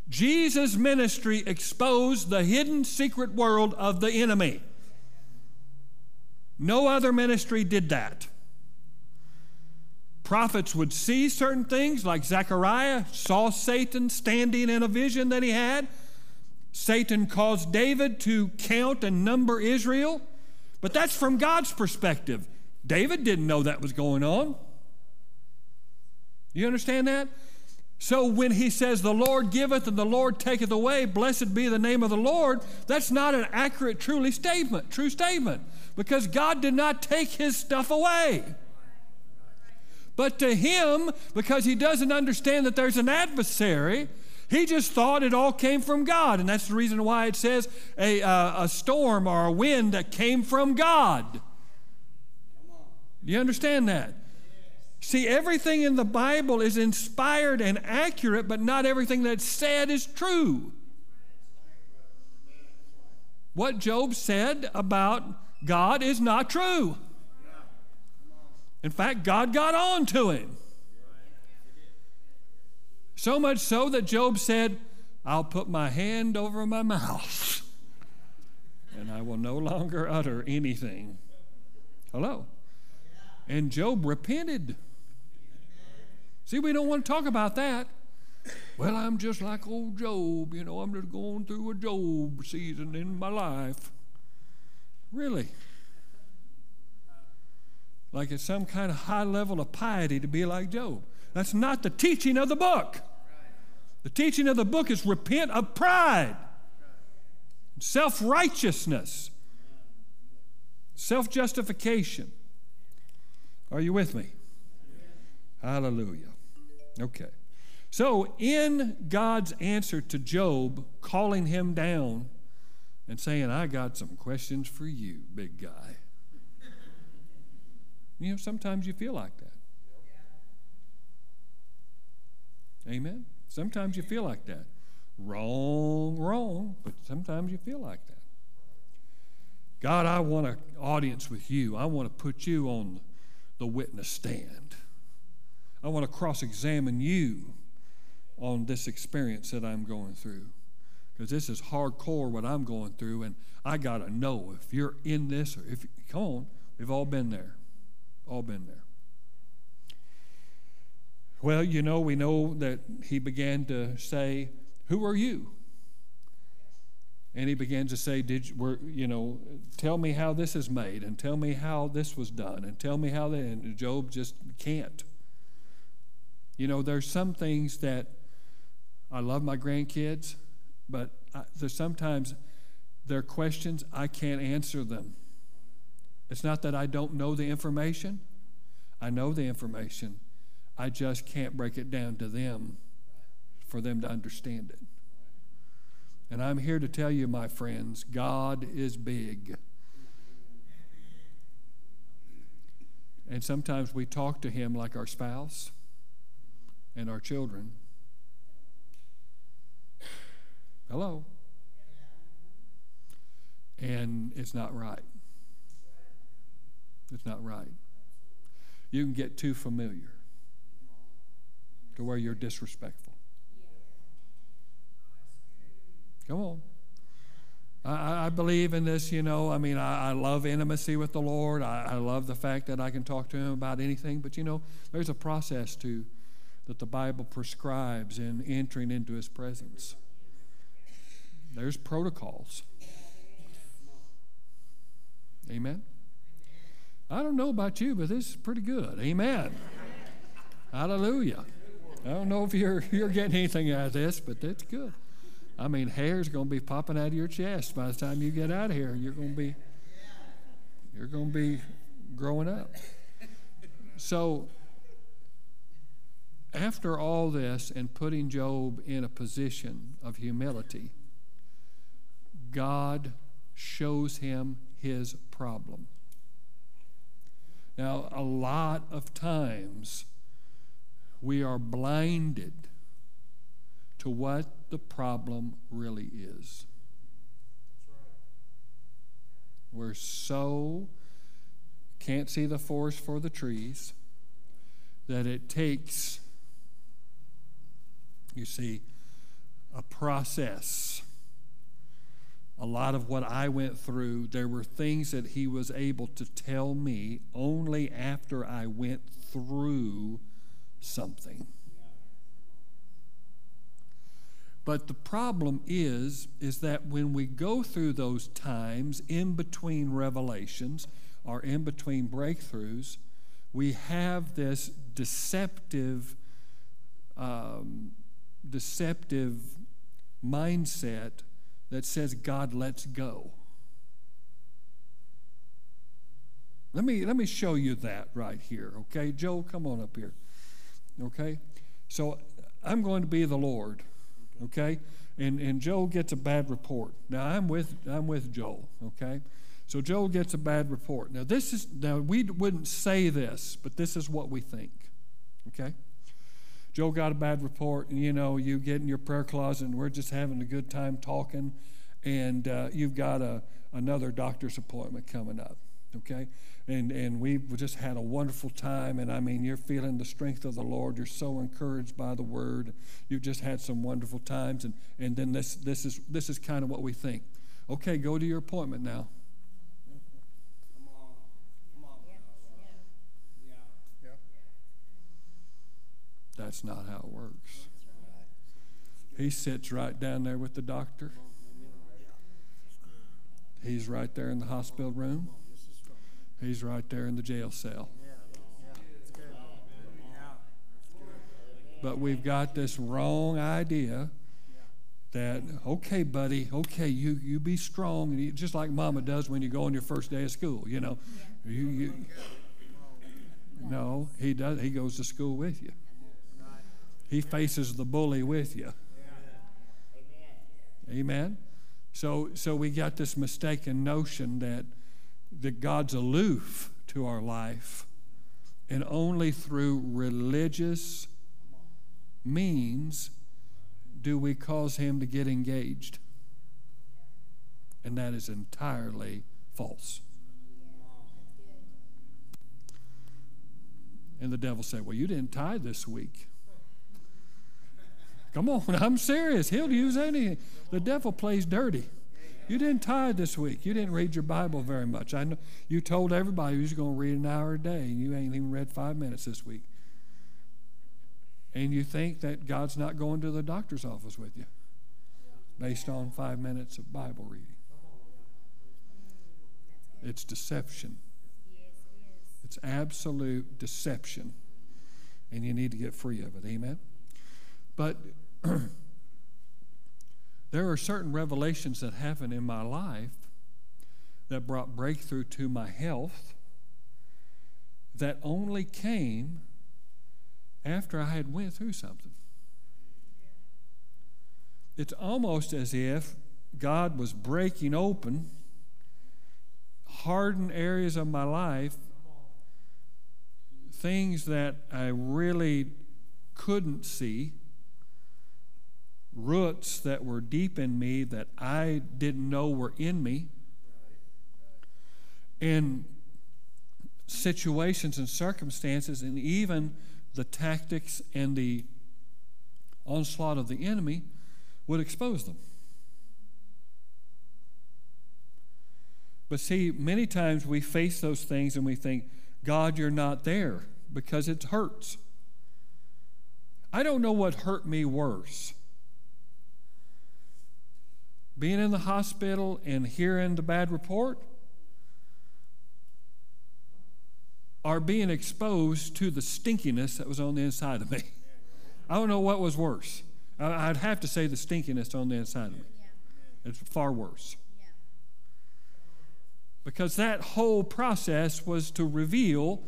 A: Jesus' ministry exposed the hidden secret world of the enemy. No other ministry did that. Prophets would see certain things, like Zechariah saw Satan standing in a vision that he had. Satan caused David to count and number Israel, but that's from God's perspective. David didn't know that was going on. You understand that? So when he says, The Lord giveth and the Lord taketh away, blessed be the name of the Lord, that's not an accurate, truly statement, true statement, because God did not take his stuff away. But to him, because he doesn't understand that there's an adversary, he just thought it all came from God. And that's the reason why it says a, uh, a storm or a wind that came from God. Do You understand that? See, everything in the Bible is inspired and accurate, but not everything that's said is true. What Job said about God is not true. In fact, God got on to him. So much so that Job said, I'll put my hand over my mouth and I will no longer utter anything. Hello? And Job repented. See, we don't want to talk about that. Well, I'm just like old Job. You know, I'm just going through a Job season in my life. Really? Like it's some kind of high level of piety to be like Job. That's not the teaching of the book. The teaching of the book is repent of pride, self righteousness, self justification. Are you with me? Hallelujah. Okay. So, in God's answer to Job, calling him down and saying, I got some questions for you, big guy. You know, sometimes you feel like that. Amen? Sometimes you feel like that. Wrong, wrong, but sometimes you feel like that. God, I want an audience with you. I want to put you on the witness stand. I want to cross examine you on this experience that I'm going through. Because this is hardcore what I'm going through, and I got to know if you're in this or if, come on, we've all been there. All been there. Well, you know, we know that he began to say, Who are you? And he began to say, Did you, were, you know, tell me how this is made, and tell me how this was done, and tell me how that. And Job just can't. You know, there's some things that I love my grandkids, but I, there's sometimes their questions I can't answer them. It's not that I don't know the information. I know the information I just can't break it down to them for them to understand it. And I'm here to tell you, my friends, God is big. And sometimes we talk to Him like our spouse and our children. Hello? And it's not right. It's not right. You can get too familiar to where you're disrespectful. Come on. I, I, believe in this, you know. I mean, I, I love intimacy with the Lord. I, I, love the fact that I can talk to Him about anything. But, you know, there's a process to that the Bible prescribes in entering into His presence. There's protocols. Amen. I don't know about you, but this is pretty good. Amen. Hallelujah. I don't know if you're, you're getting anything out of this, but that's good. I mean, hair's going to be popping out of your chest by the time you get out of here. You're going to be, you're going to be growing up. So, after all this and putting Job in a position of humility, God shows him his problem. Now, a lot of times, we are blinded to what the problem really is. We're so can't see the forest for the trees that it takes, you see, a process. A lot of what I went through, there were things that he was able to tell me only after I went through something. But the problem is is that when we go through those times in between revelations or in between breakthroughs, we have this deceptive um, deceptive mindset that says God lets go. Let me, let me show you that right here, okay? Joe, come on up here, okay? So I'm going to be the Lord, okay? And, and Joe gets a bad report. Now I'm with, I'm with Joel, okay? So Joel gets a bad report. Now this is, now we wouldn't say this, but this is what we think, okay? Joe got a bad report, and you know, you get in your prayer closet, and we're just having a good time talking, and uh, you've got a, another doctor's appointment coming up, okay? and, and we've just had a wonderful time. And I mean, you're feeling the strength of the Lord. You're so encouraged by the word. You've just had some wonderful times. And, and then this, this, is, this is kind of what we think. Okay, go to your appointment now. That's not how it works. He sits right down there with the doctor. He's right there in the hospital room. He's right there in the jail cell. But we've got this wrong idea that okay, buddy, okay, you you be strong, just like Mama does when you go on your first day of school. You know, you, you no, he does. He goes to school with you. He faces the bully with you. Amen. So so we got this mistaken notion that that God's aloof to our life, and only through religious means do we cause Him to get engaged. And that is entirely false. And the devil said, Well, you didn't tithe this week. Come on, I'm serious. He'll use any. The devil plays dirty. You didn't tithe this week. You didn't read your Bible very much. I know you told everybody you was going to read an hour a day, and you ain't even read five minutes this week. And you think that God's not going to the doctor's office with you based on five minutes of Bible reading. It's deception. It's absolute deception. And you need to get free of it. Amen? But There are certain revelations that happened in my life that brought breakthrough to my health that only came after I had went through something. It's almost as if God was breaking open hardened areas of my life, things that I really couldn't see roots that were deep in me that I didn't know were in me. And situations and circumstances, and even the tactics and the onslaught of the enemy would expose them. But see, many times we face those things and we think, God, you're not there because it hurts. I don't know what hurt me worse being in the hospital and hearing the bad report or being exposed to the stinkiness that was on the inside of me. I don't know what was worse. I'd have to say the stinkiness on the inside of me. It's far worse. Because that whole process was to reveal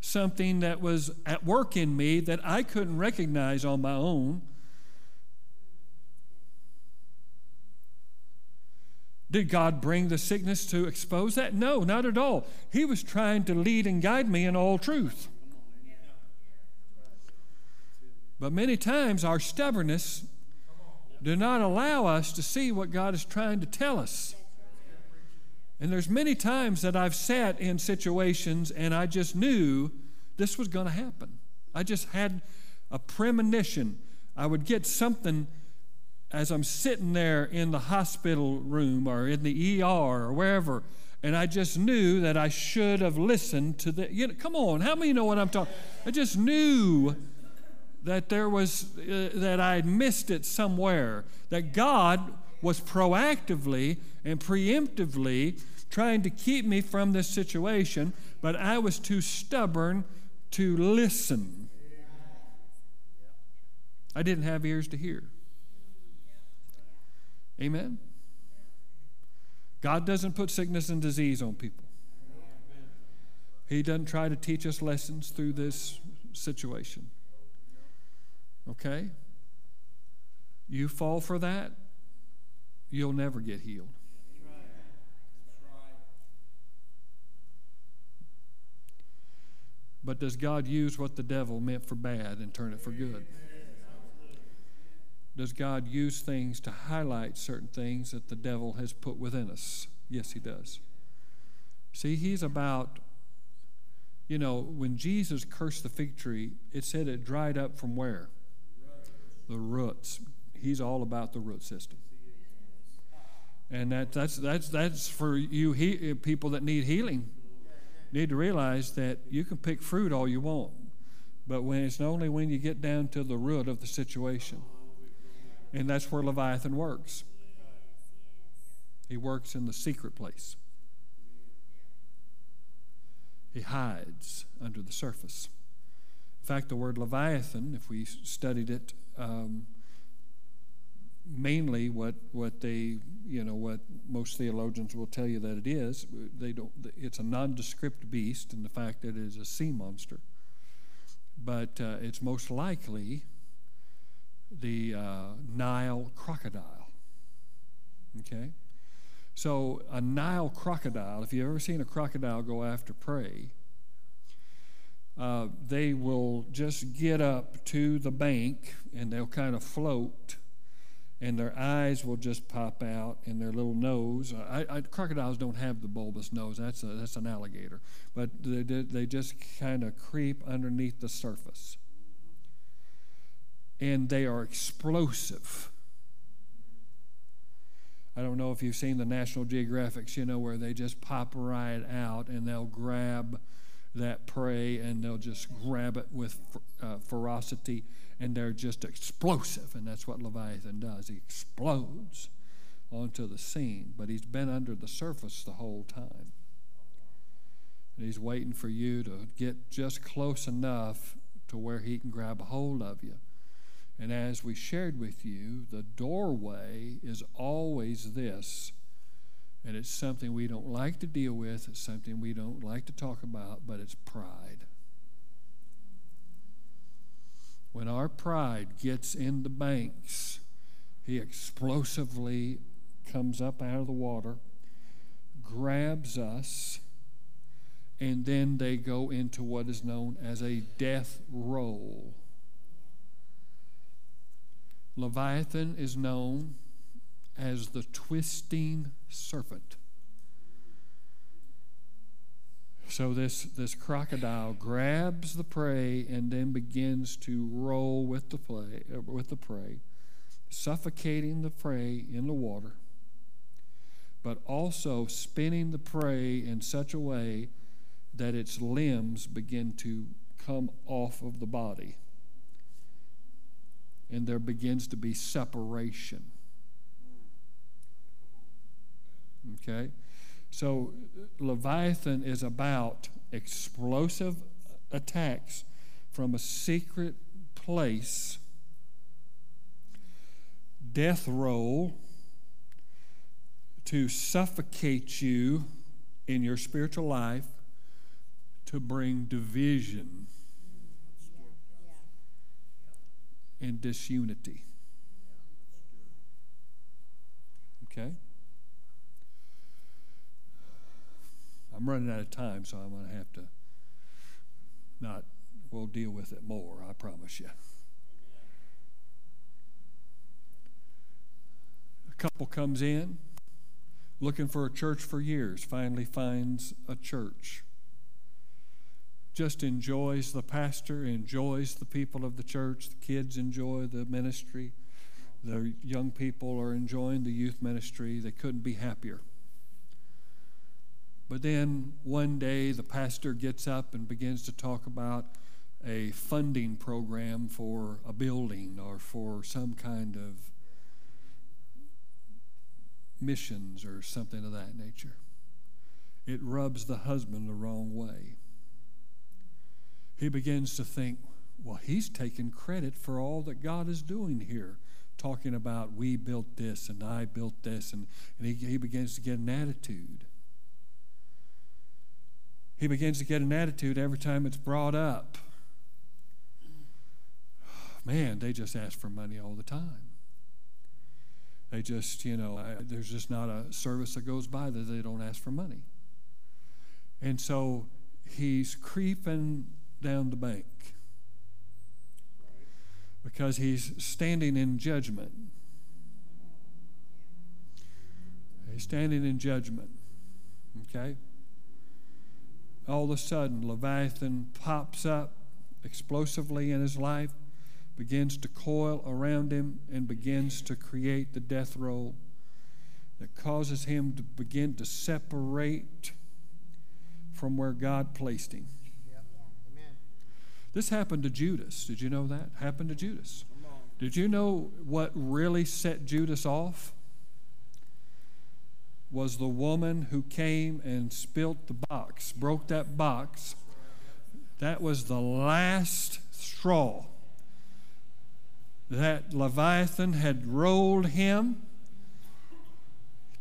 A: something that was at work in me that I couldn't recognize on my own Did God bring the sickness to expose that? No, not at all. He was trying to lead and guide me in all truth. But many times our stubbornness do not allow us to see what God is trying to tell us. And there's many times that I've sat in situations and I just knew this was going to happen. I just had a premonition. I would get something as I'm sitting there in the hospital room or in the ER or wherever, and I just knew that I should have listened to the. You know, come on, how many know what I'm talking? I just knew that there was uh, that I had missed it somewhere. That God was proactively and preemptively trying to keep me from this situation, but I was too stubborn to listen. I didn't have ears to hear. Amen? God doesn't put sickness and disease on people. He doesn't try to teach us lessons through this situation. Okay? You fall for that, you'll never get healed. But does God use what the devil meant for bad and turn it for good? Does God use things to highlight certain things that the devil has put within us? Yes, he does. See, he's about, you know, when Jesus cursed the fig tree, it said it dried up from where? The roots. He's all about the root system. And that, that's, that's, that's for you he, people that need healing. Need to realize that you can pick fruit all you want, but when it's only when you get down to the root of the situation. And that's where Leviathan works. He works in the secret place. He hides under the surface. In fact, the word Leviathan, if we studied it, um, mainly what, what they, you know, what most theologians will tell you that it is, they don't, it's a nondescript beast in the fact that it is a sea monster. But uh, it's most likely the uh, Nile crocodile. Okay? So, a Nile crocodile, if you've ever seen a crocodile go after prey, uh, they will just get up to the bank and they'll kind of float, and their eyes will just pop out, and their little nose. I, I, crocodiles don't have the bulbous nose. That's a, that's an alligator, but they, they just kind of creep underneath the surface and they are explosive. I don't know if you've seen the National Geographics, you know, where they just pop right out and they'll grab that prey and they'll just grab it with uh, ferocity and they're just explosive. And that's what Leviathan does. He explodes onto the scene, but he's been under the surface the whole time. And he's waiting for you to get just close enough to where he can grab a hold of you and as we shared with you, the doorway is always this. And it's something we don't like to deal with, it's something we don't like to talk about, but it's pride. When our pride gets in the banks, he explosively comes up out of the water, grabs us, and then they go into what is known as a death roll. Leviathan is known as the twisting serpent. So this, this crocodile grabs the prey and then begins to roll with the, play, uh, with the prey, suffocating the prey in the water, but also spinning the prey in such a way that its limbs begin to come off of the body and there begins to be separation. Okay? So, Leviathan is about explosive attacks from a secret place, death roll to suffocate you in your spiritual life, to bring division and disunity. Okay? I'm running out of time, so I'm going to have to not, we'll deal with it more, I promise you. A couple comes in looking for a church for years, finally finds a church just enjoys the pastor, enjoys the people of the church. The kids enjoy the ministry. The young people are enjoying the youth ministry. They couldn't be happier. But then one day the pastor gets up and begins to talk about a funding program for a building or for some kind of missions or something of that nature. It rubs the husband the wrong way he begins to think, well, he's taking credit for all that God is doing here, talking about we built this and I built this, and, and he, he begins to get an attitude. He begins to get an attitude every time it's brought up. Man, they just ask for money all the time. They just, you know, I, there's just not a service that goes by that they don't ask for money. And so he's creeping down the bank because he's standing in judgment. He's standing in judgment. Okay? All of a sudden, Leviathan pops up explosively in his life, begins to coil around him, and begins to create the death roll that causes him to begin to separate from where God placed him. This happened to Judas. Did you know that? Happened to Judas. Did you know what really set Judas off? Was the woman who came and spilt the box, broke that box. That was the last straw. That Leviathan had rolled him,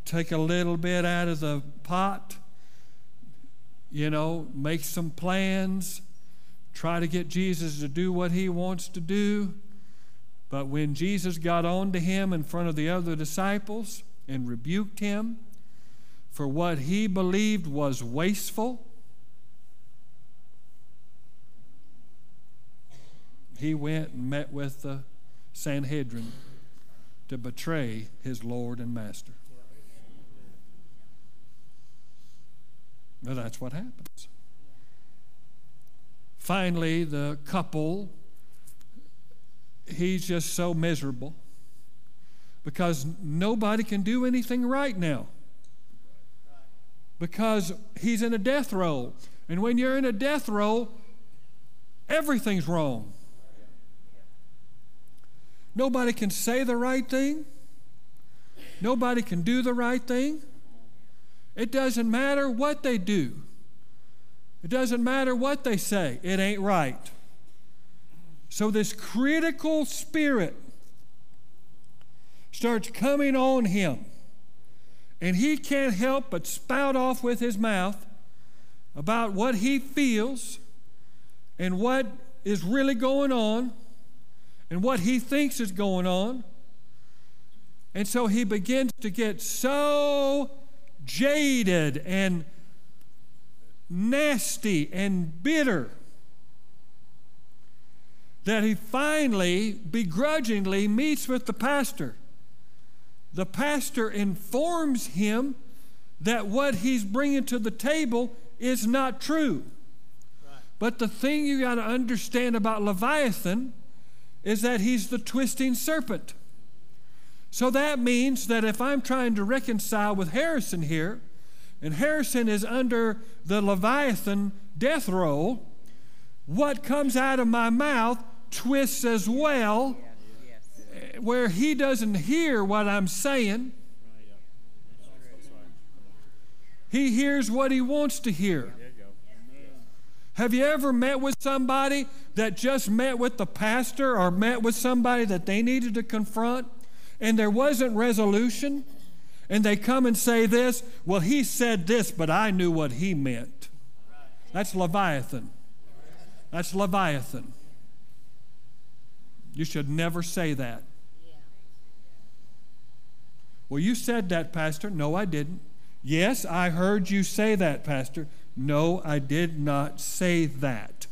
A: take a little bit out of the pot, you know, make some plans try to get Jesus to do what he wants to do. But when Jesus got on to him in front of the other disciples and rebuked him for what he believed was wasteful, he went and met with the Sanhedrin to betray his Lord and Master. Now that's what happens. Finally, the couple, he's just so miserable because nobody can do anything right now because he's in a death roll. And when you're in a death roll, everything's wrong. Nobody can say the right thing. Nobody can do the right thing. It doesn't matter what they do. It doesn't matter what they say, it ain't right. So, this critical spirit starts coming on him, and he can't help but spout off with his mouth about what he feels and what is really going on and what he thinks is going on. And so he begins to get so jaded and nasty and bitter that he finally begrudgingly meets with the pastor. The pastor informs him that what he's bringing to the table is not true. Right. But the thing you got to understand about Leviathan is that he's the twisting serpent. So that means that if I'm trying to reconcile with Harrison here, and Harrison is under the Leviathan death roll, what comes out of my mouth twists as well, where he doesn't hear what I'm saying. He hears what he wants to hear. Have you ever met with somebody that just met with the pastor or met with somebody that they needed to confront and there wasn't resolution? And they come and say this, well, he said this, but I knew what he meant. That's Leviathan. That's Leviathan. You should never say that. Well, you said that, Pastor. No, I didn't. Yes, I heard you say that, Pastor. No, I did not say that.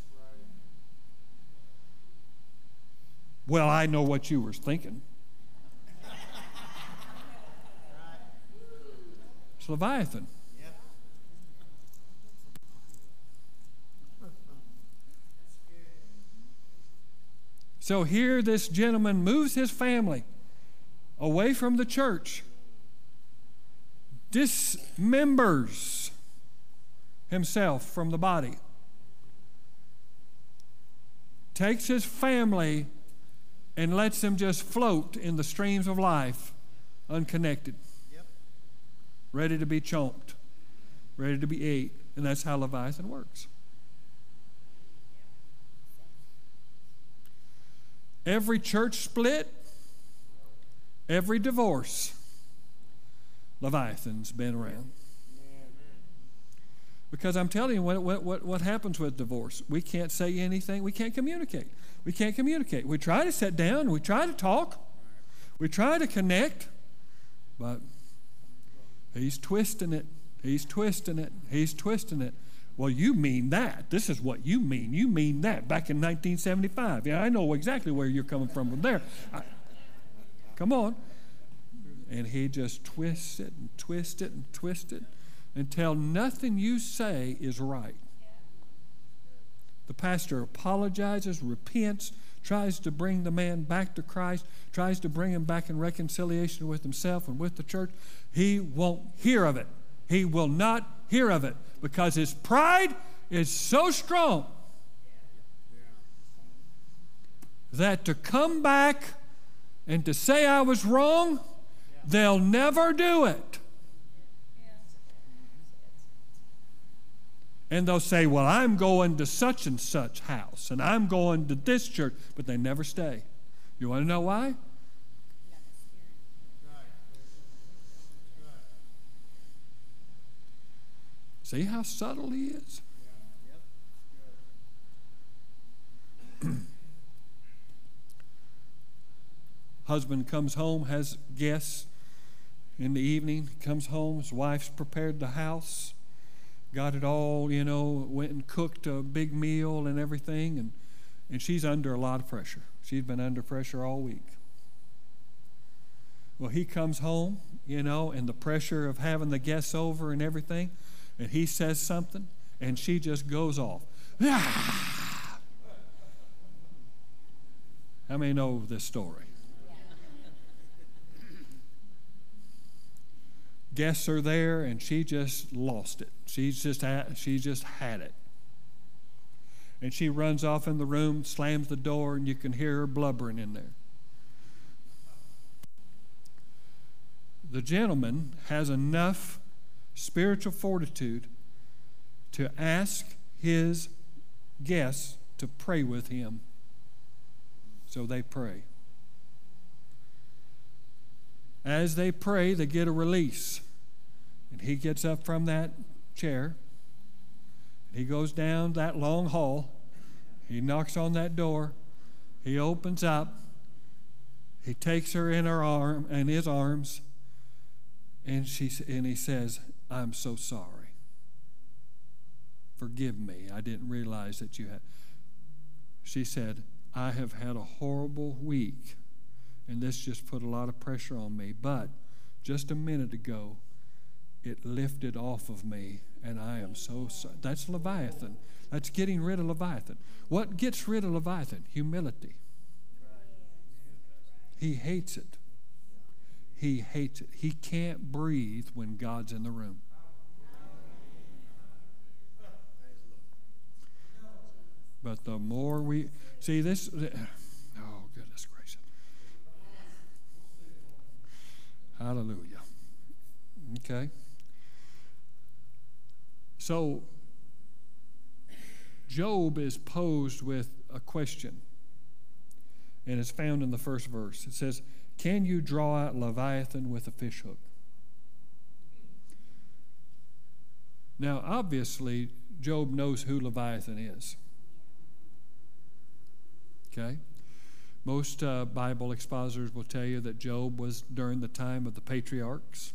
A: Well, I know what you were thinking. Leviathan. So here, this gentleman moves his family away from the church, dismembers himself from the body, takes his family and lets them just float in the streams of life unconnected ready to be chomped, ready to be ate. And that's how Leviathan works. every church split, every divorce, Leviathan's been around. Because I'm telling you, what, what, what happens with divorce? We can't say anything, we can't communicate. We can't communicate. We try to sit down, we try to talk, we try to connect, but he's twisting it, he's twisting it, he's twisting it. Well, you mean that. This is what you mean. You mean that back in 1975. Yeah, I know exactly where you're coming from from there. I, come on. And he just twists it and twists it and twists it until nothing you say is right. The pastor apologizes, repents, tries to bring the man back to Christ, tries to bring him back in reconciliation with himself and with the church. He won't hear of it. He will not hear of it because his pride is so strong that to come back and to say I was wrong, they'll never do it. And they'll say, Well, I'm going to such and such house, and I'm going to this church, but they never stay. You want to know why? See how subtle he is? Husband comes home, has guests in the evening, comes home, his wife's prepared the house, got it all, you know, went and cooked a big meal and everything, and, and she's under a lot of pressure. She's been under pressure all week. Well, he comes home, you know, and the pressure of having the guests over and everything and he says something, and she just goes off. How many know this story? Guests are there, and she just lost it. She's just had, she just had it. And she runs off in the room, slams the door, and you can hear her blubbering in there. The gentleman has enough spiritual fortitude to ask his guests to pray with him. So they pray. As they pray, they get a release. And he gets up from that chair. He goes down that long hall. He knocks on that door. He opens up. He takes her in her arm in his arms. And she and he says, I'm so sorry. Forgive me. I didn't realize that you had. She said, I have had a horrible week, and this just put a lot of pressure on me. But just a minute ago, it lifted off of me, and I am so. That's Leviathan. That's getting rid of Leviathan. What gets rid of Leviathan? Humility. He hates it. He hates it. He can't breathe when God's in the room. But the more we see this, oh, goodness gracious. Hallelujah. Okay. So, Job is posed with a question, and it's found in the first verse. It says, can you draw out Leviathan with a fishhook? Now, obviously, Job knows who Leviathan is. Okay? Most uh, Bible expositors will tell you that Job was during the time of the patriarchs.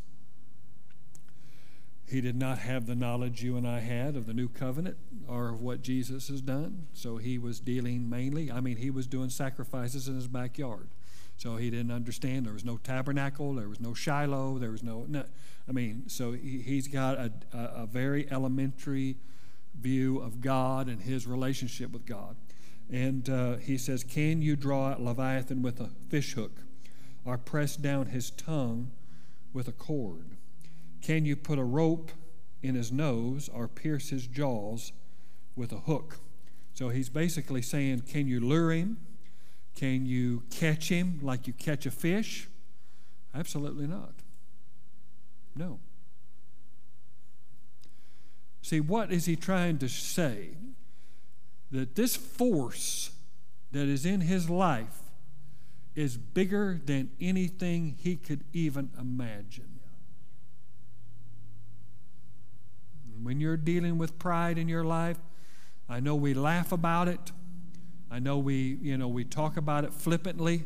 A: He did not have the knowledge you and I had of the new covenant or of what Jesus has done. So he was dealing mainly, I mean, he was doing sacrifices in his backyard. So he didn't understand. There was no tabernacle. There was no Shiloh. There was no, no I mean, so he, has got a, a, a very elementary view of God and his relationship with God. And uh, he says, Can you draw Leviathan with a fishhook or press down his tongue with a cord? Can you put a rope in his nose or pierce his jaws with a hook? So he's basically saying, Can you lure him? Can you catch him like you catch a fish? Absolutely not. No. See, what is he trying to say? That this force that is in his life is bigger than anything he could even imagine. When you're dealing with pride in your life, I know we laugh about it. I know we, you know, we talk about it flippantly.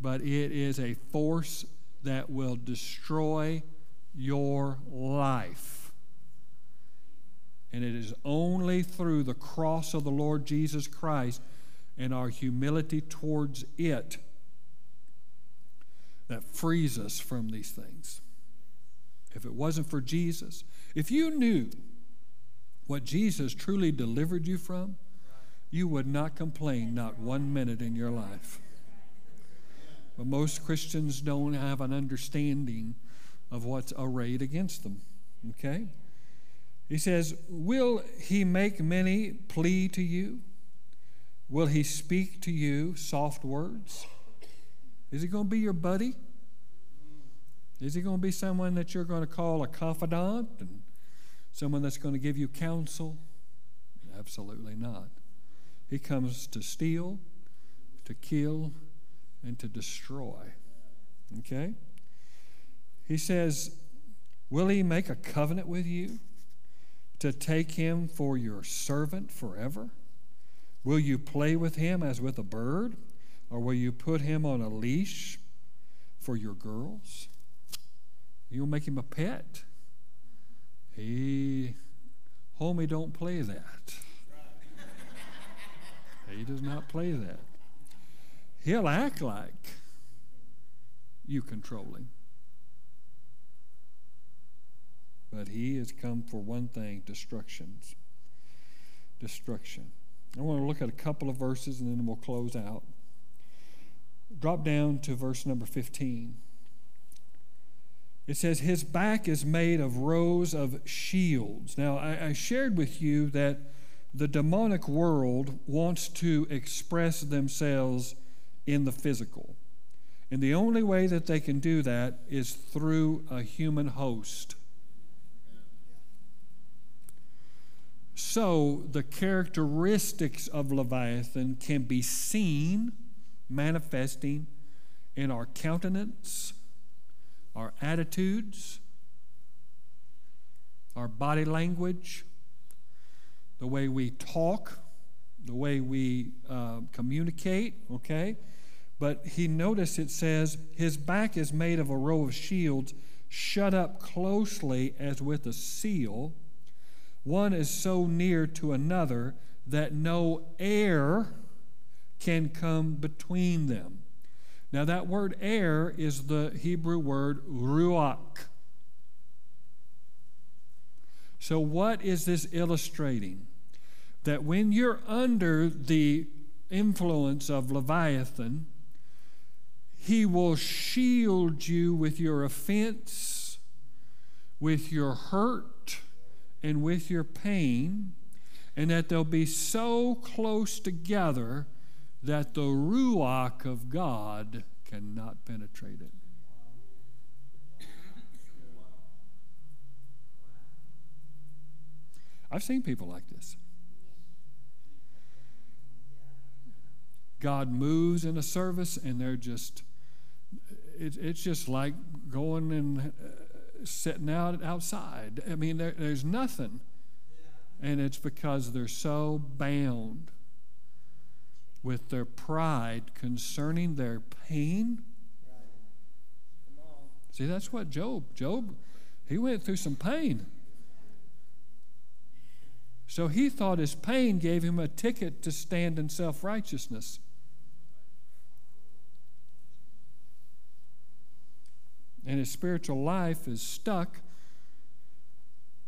A: But it is a force that will destroy your life. And it is only through the cross of the Lord Jesus Christ and our humility towards it that frees us from these things. If it wasn't for Jesus, if you knew what Jesus truly delivered you from, you would not complain not one minute in your life. But most Christians don't have an understanding of what's arrayed against them. Okay? He says, Will he make many plea to you? Will he speak to you soft words? Is he going to be your buddy? Is he going to be someone that you're going to call a confidant and someone that's going to give you counsel? Absolutely not. He comes to steal, to kill, and to destroy. Okay? He says, Will he make a covenant with you to take him for your servant forever? Will you play with him as with a bird? Or will you put him on a leash for your girls? You'll make him a pet. He, homie, don't play that. he does not play that. He'll act like you control him. But he has come for one thing destructions. Destruction. I want to look at a couple of verses and then we'll close out. Drop down to verse number 15. It says, His back is made of rows of shields. Now, I, I shared with you that the demonic world wants to express themselves in the physical. And the only way that they can do that is through a human host. So the characteristics of Leviathan can be seen manifesting in our countenance, our attitudes, our body language, the way we talk, the way we uh, communicate, okay? But he notice it says, His back is made of a row of shields shut up closely as with a seal one is so near to another that no air can come between them. Now, that word air is the Hebrew word ruach. So, what is this illustrating? That when you're under the influence of Leviathan, he will shield you with your offense, with your hurt, and with your pain, and that they'll be so close together that the Ruach of God cannot penetrate it. I've seen people like this. God moves in a service, and they're just, it, it's just like going and uh, sitting out outside. I mean, there, there's nothing. And it's because they're so bound with their pride concerning their pain. See, that's what Job, Job, he went through some pain. So he thought his pain gave him a ticket to stand in self righteousness. and his spiritual life is stuck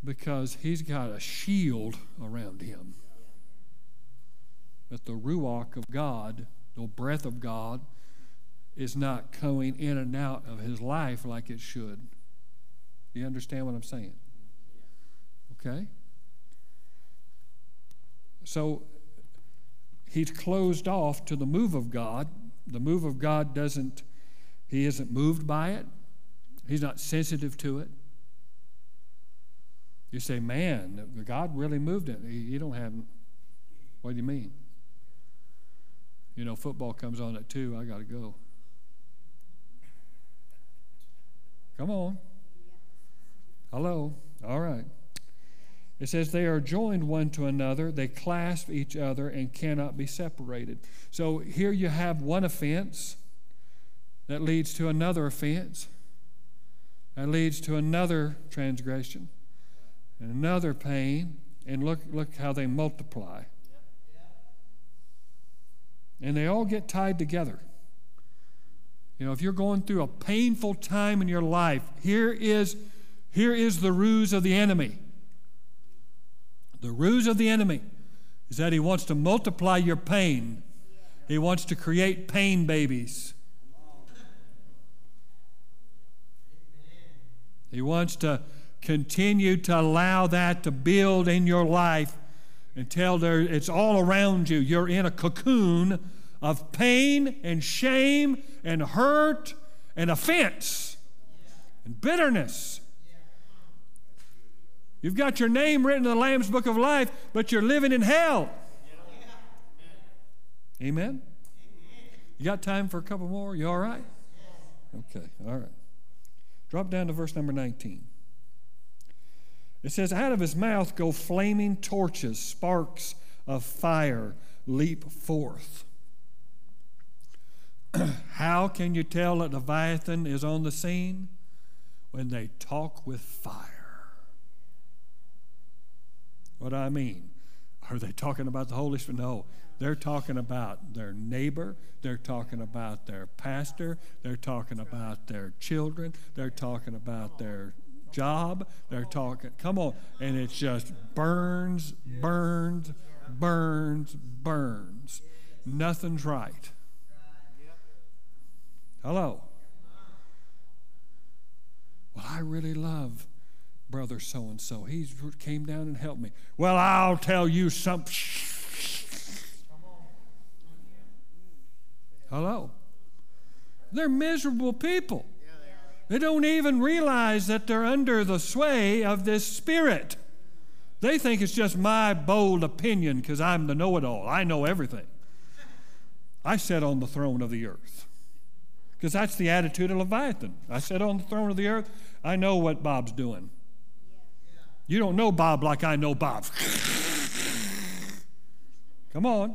A: because he's got a shield around him. But the Ruach of God, the breath of God, is not coming in and out of his life like it should. You understand what I'm saying? Okay? So he's closed off to the move of God. The move of God doesn't, he isn't moved by it. He's not sensitive to it. You say, man, God really moved it. You don't have, what do you mean? You know, football comes on at 2. I got to go. Come on. Hello. All right. It says they are joined one to another, they clasp each other and cannot be separated. So here you have one offense that leads to another offense, that leads to another transgression, and another pain, and look, look how they multiply. And they all get tied together. You know, if you're going through a painful time in your life, here is, here is the ruse of the enemy. The ruse of the enemy is that he wants to multiply your pain. He wants to create pain babies. He wants to continue to allow that to build in your life until there, it's all around you. You're in a cocoon of pain and shame and hurt and offense and bitterness. You've got your name written in the Lamb's Book of Life, but you're living in hell. Amen? You got time for a couple more? You all right? Okay, all right. Drop down to verse number 19. It says, Out of his mouth go flaming torches, sparks of fire leap forth. How can you tell that Leviathan is on the scene? When they talk with fire. What do I mean? Are they talking about the Holy Spirit? No. They're talking about their neighbor. They're talking about their pastor. They're talking about their children. They're talking about their job. They're talking, come on. And it just burns, burns, burns, burns. Nothing's right. Hello. Well, I really love brother so and so. He came down and helped me. Well, I'll tell you something. Hello. They're miserable people. They don't even realize that they're under the sway of this spirit. They think it's just my bold opinion because I'm the know it all. I know everything. I sit on the throne of the earth. Because that's the attitude of Leviathan. I sit on the throne of the earth. I know what Bob's doing. You don't know Bob like I know Bob. Come on.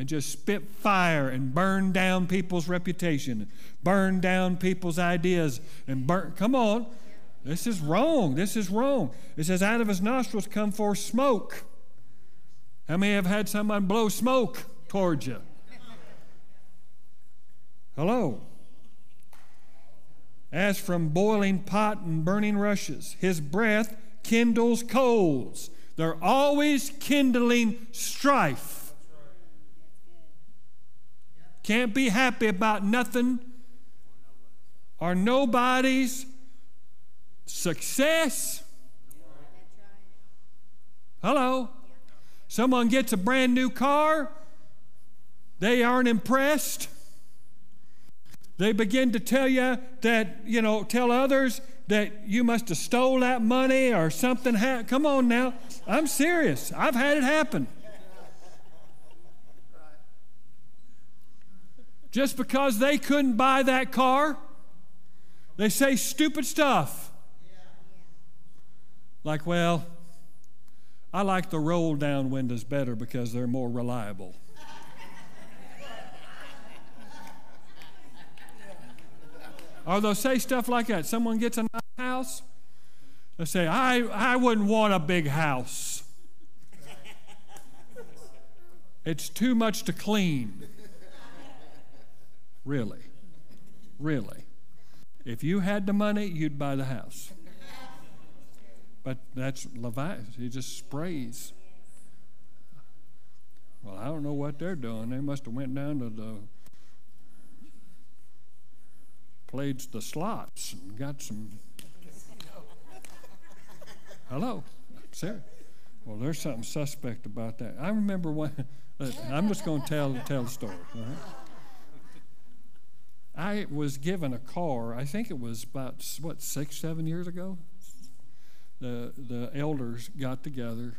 A: And just spit fire and burn down people's reputation, burn down people's ideas, and burn. Come on. This is wrong. This is wrong. It says, out of his nostrils come forth smoke. How many have had someone blow smoke towards you? Hello. As from boiling pot and burning rushes, his breath kindles coals. They're always kindling strife. Can't be happy about nothing or nobody's success. Hello. Someone gets a brand new car, they aren't impressed. They begin to tell you that, you know, tell others that you must have stole that money or something. Ha- Come on now. I'm serious. I've had it happen. Just because they couldn't buy that car, they say stupid stuff. Like, well, I like the roll down windows better because they're more reliable. Or they'll say stuff like that. Someone gets a nice house, they say, I, I wouldn't want a big house. It's too much to clean. Really. Really. If you had the money, you'd buy the house. But that's Leviathan. He just sprays. Well, I don't know what they're doing. They must have went down to the played the slots and got some. Hello, Sarah. Well, there's something suspect about that. I remember when. I'm just going to tell tell the story. I was given a car. I think it was about what six, seven years ago. The the elders got together,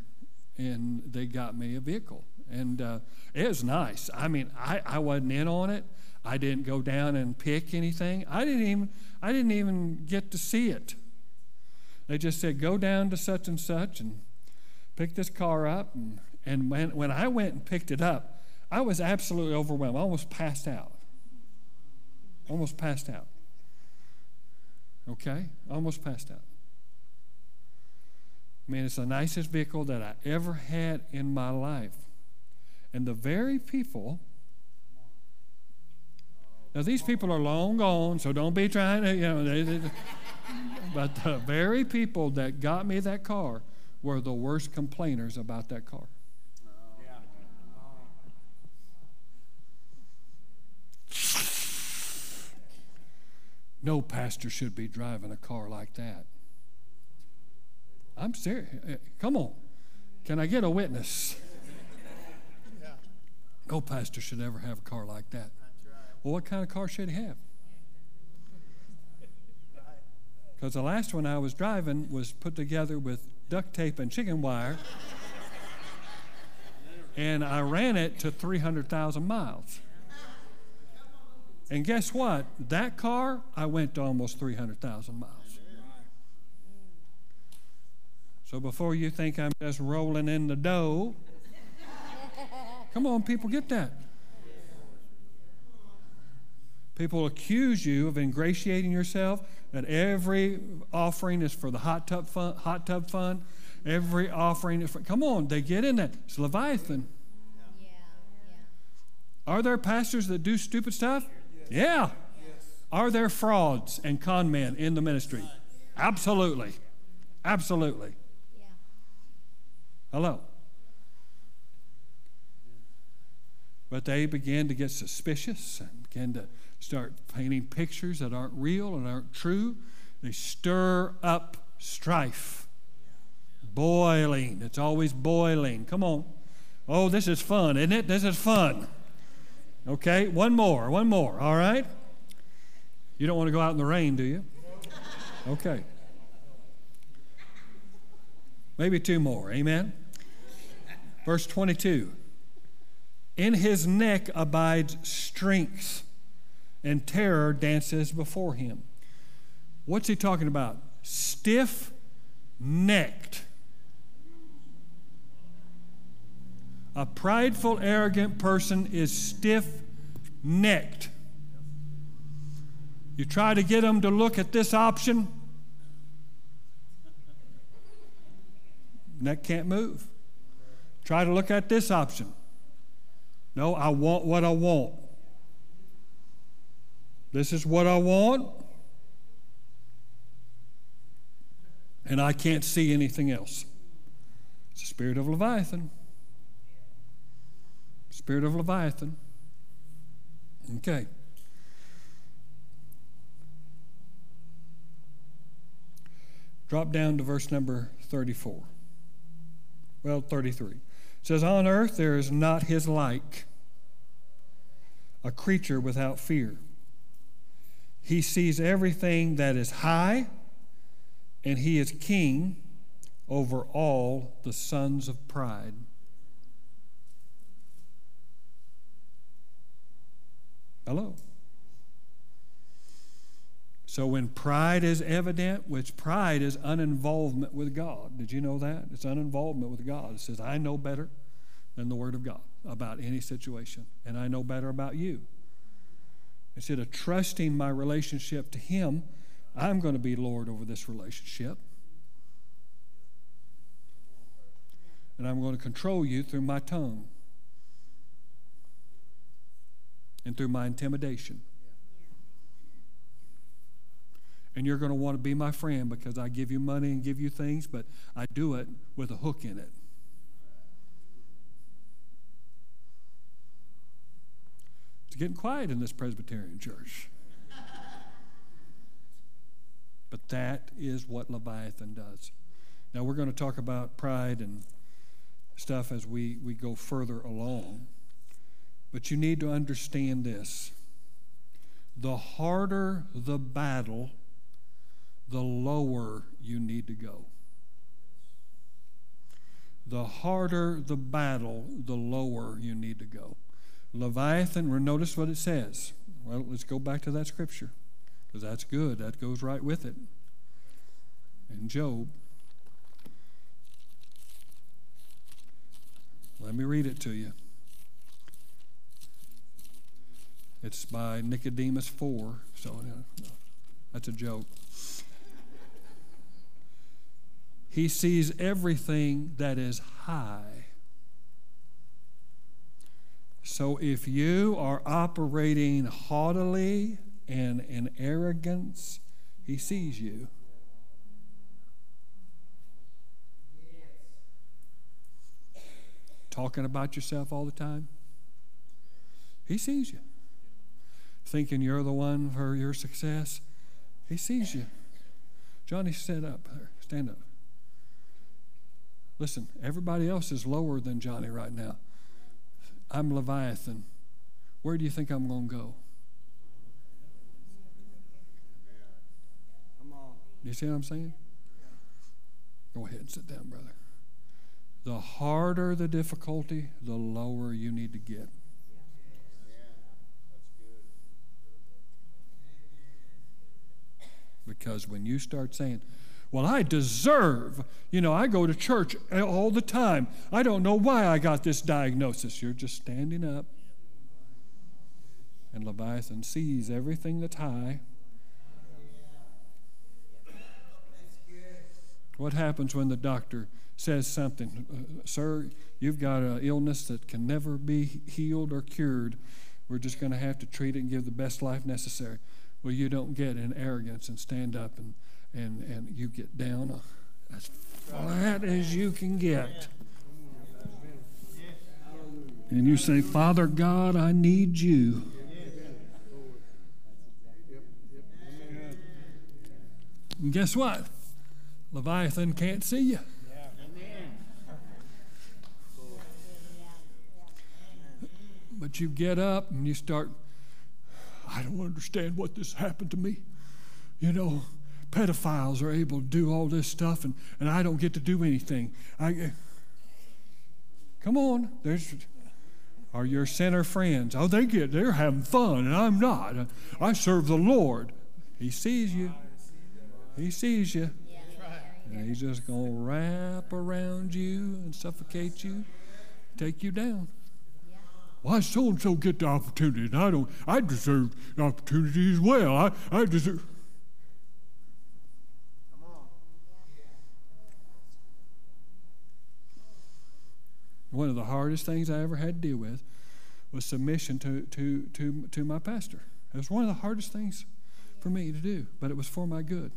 A: and they got me a vehicle, And uh, it was nice. I mean, I, I wasn't in on it. I didn't go down and pick anything. I didn't even I didn't even get to see it. They just said, go down to such and such and pick this car up. And, and when, when I went and picked it up, I was absolutely overwhelmed. I almost passed out. Almost passed out. Okay? Almost passed out. Man, it's the nicest vehicle that I ever had in my life. And the very people, now these people are long gone, so don't be trying to, you know, they, they, but the very people that got me that car were the worst complainers about that car. No pastor should be driving a car like that. I'm serious. Eh, come on. Can I get a witness? No pastor should ever have a car like that. Well, what kind of car should he have? Because the last one I was driving was put together with duct tape and chicken wire. and I ran it to 300,000 miles. And guess what? That car, I went to almost 300,000 miles. So before you think I'm just rolling in the dough, come on, people, get that. People accuse you of ingratiating yourself, that every offering is for the hot tub fund. Hot tub fund. Every offering is for, come on, they get in that. It's Leviathan. Yeah, yeah. Are there pastors that do stupid stuff? Yes. Yeah. Yes. Are there frauds and con men in the ministry? Absolutely. Absolutely. Hello. But they began to get suspicious and began to start painting pictures that aren't real and aren't true. They stir up strife. Boiling. It's always boiling. Come on. Oh, this is fun, isn't it? This is fun. Okay, one more, one more, all right? You don't want to go out in the rain, do you? Okay. Maybe two more, amen? Verse 22 In his neck abides strength and terror dances before him. What's he talking about? Stiff necked. A prideful, arrogant person is stiff necked. You try to get them to look at this option, neck can't move. Try to look at this option. No, I want what I want. This is what I want, and I can't see anything else. It's the spirit of Leviathan. Spirit of Leviathan. Okay. Drop down to verse number 34. Well, 33. It says, On earth there is not his like, a creature without fear. He sees everything that is high, and he is king over all the sons of pride. Hello. So when pride is evident, which pride is uninvolvement with God. Did you know that? It's uninvolvement with God. It says, I know better than the Word of God about any situation, and I know better about you. Instead of trusting my relationship to Him, I'm going to be Lord over this relationship. And I'm going to control you through my tongue and through my intimidation. And you're going to want to be my friend because I give you money and give you things, but I do it with a hook in it. It's getting quiet in this Presbyterian church. but that is what Leviathan does. Now, we're going to talk about pride and stuff as we, we go further along. But you need to understand this the harder the battle, the lower you need to go. the harder the battle, the lower you need to go. Leviathan, notice what it says. Well, let's go back to that scripture because that's good. That goes right with it. In Job, let me read it to you. It's by Nicodemus 4, so that's a joke. He sees everything that is high. So if you are operating haughtily and in arrogance, he sees you. Talking about yourself all the time, he sees you. Thinking you're the one for your success, he sees you. Johnny, stand up. Uh, stand up. Listen, everybody else is lower than Johnny right now. I'm Leviathan. Where do you think I'm going to go? You see what I'm saying? Go ahead and sit down, brother. The harder the difficulty, the lower you need to get. Because when you start saying, well, I deserve. You know, I go to church all the time. I don't know why I got this diagnosis. You're just standing up. And Leviathan sees everything that's high. What happens when the doctor says something? Uh, Sir, you've got an illness that can never be healed or cured. We're just going to have to treat it and give the best life necessary. Well, you don't get in arrogance and stand up and and, and you get down as flat as you can get. And you say, Father God, I need you. And guess what? Leviathan can't see you. But you get up and you start, I don't understand what this happened to me. You know, pedophiles are able to do all this stuff and, and I don't get to do anything. I, eh, come on, there's are your sinner friends. Oh, they get they're having fun and I'm not. I serve the Lord. He sees you. He sees you. And he's just gonna wrap around you and suffocate you, take you down. Why so and so get the opportunity and I don't I deserve the opportunity as well. I, I deserve Come on. One of the hardest things I ever had to deal with was submission to, to, to, to my pastor. It was one of the hardest things for me to do, but it was for my good.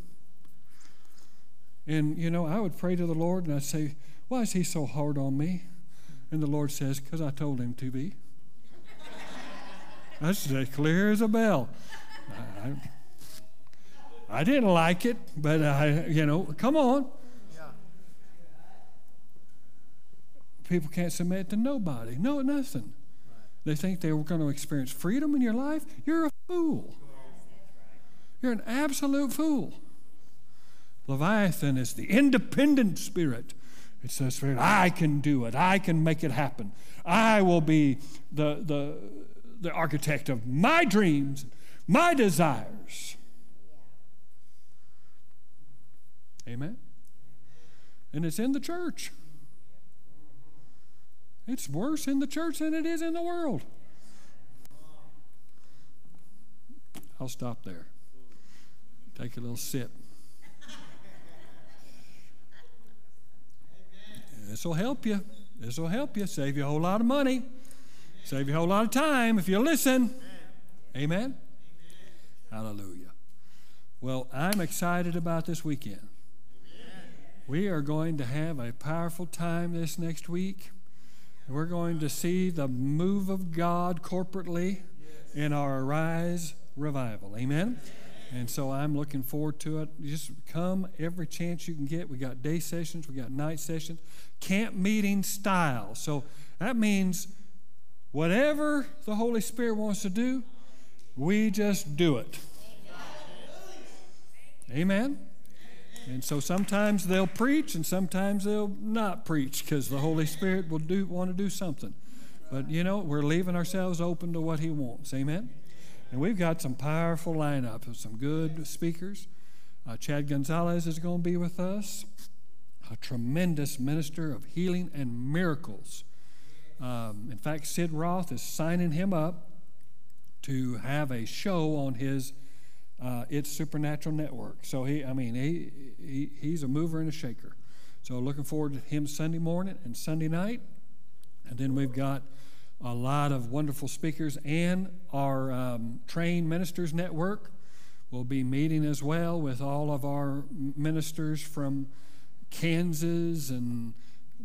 A: And, you know, I would pray to the Lord and I'd say, Why is he so hard on me? And the Lord says, Because I told him to be. That's as clear as a bell. I, I didn't like it, but I, you know, come on. people can't submit to nobody. No, nothing. They think they were going to experience freedom in your life. You're a fool. You're an absolute fool. Leviathan is the independent spirit. It says, I can do it. I can make it happen. I will be the, the, the architect of my dreams, my desires. Amen? And it's in the church. It's worse in the church than it is in the world. I'll stop there. Take a little sip. This will help you. This will help you. Save you a whole lot of money. Save you a whole lot of time if you listen. Amen. Amen. Hallelujah. Well, I'm excited about this weekend. We are going to have a powerful time this next week. We're going to see the move of God corporately in our Arise revival. Amen? And so I'm looking forward to it. Just come every chance you can get. We got day sessions, we got night sessions, camp meeting style. So that means whatever the Holy Spirit wants to do, we just do it. Amen? And so sometimes they'll preach and sometimes they'll not preach because the Holy Spirit will do want to do something. But you know, we're leaving ourselves open to what He wants. Amen. And we've got some powerful lineup of some good speakers. Uh, Chad Gonzales is going to be with us, a tremendous minister of healing and miracles. Um, in fact, Sid Roth is signing him up to have a show on his uh, It's Supernatural Network. So he, I mean, he, he he's a mover and a shaker. So looking forward to him Sunday morning and Sunday night, and then we've got a lot of wonderful speakers and our um, trained ministers network will be meeting as well with all of our ministers from Kansas and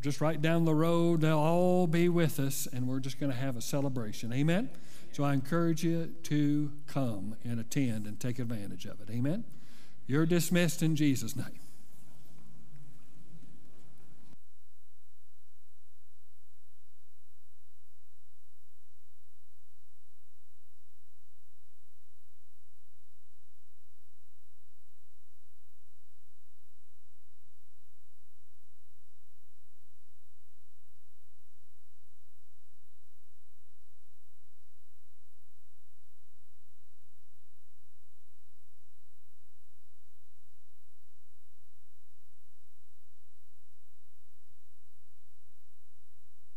A: just right down the road. They'll all be with us, and we're just going to have a celebration. Amen. So I encourage you to come and attend and take advantage of it. Amen. You're dismissed in Jesus' name.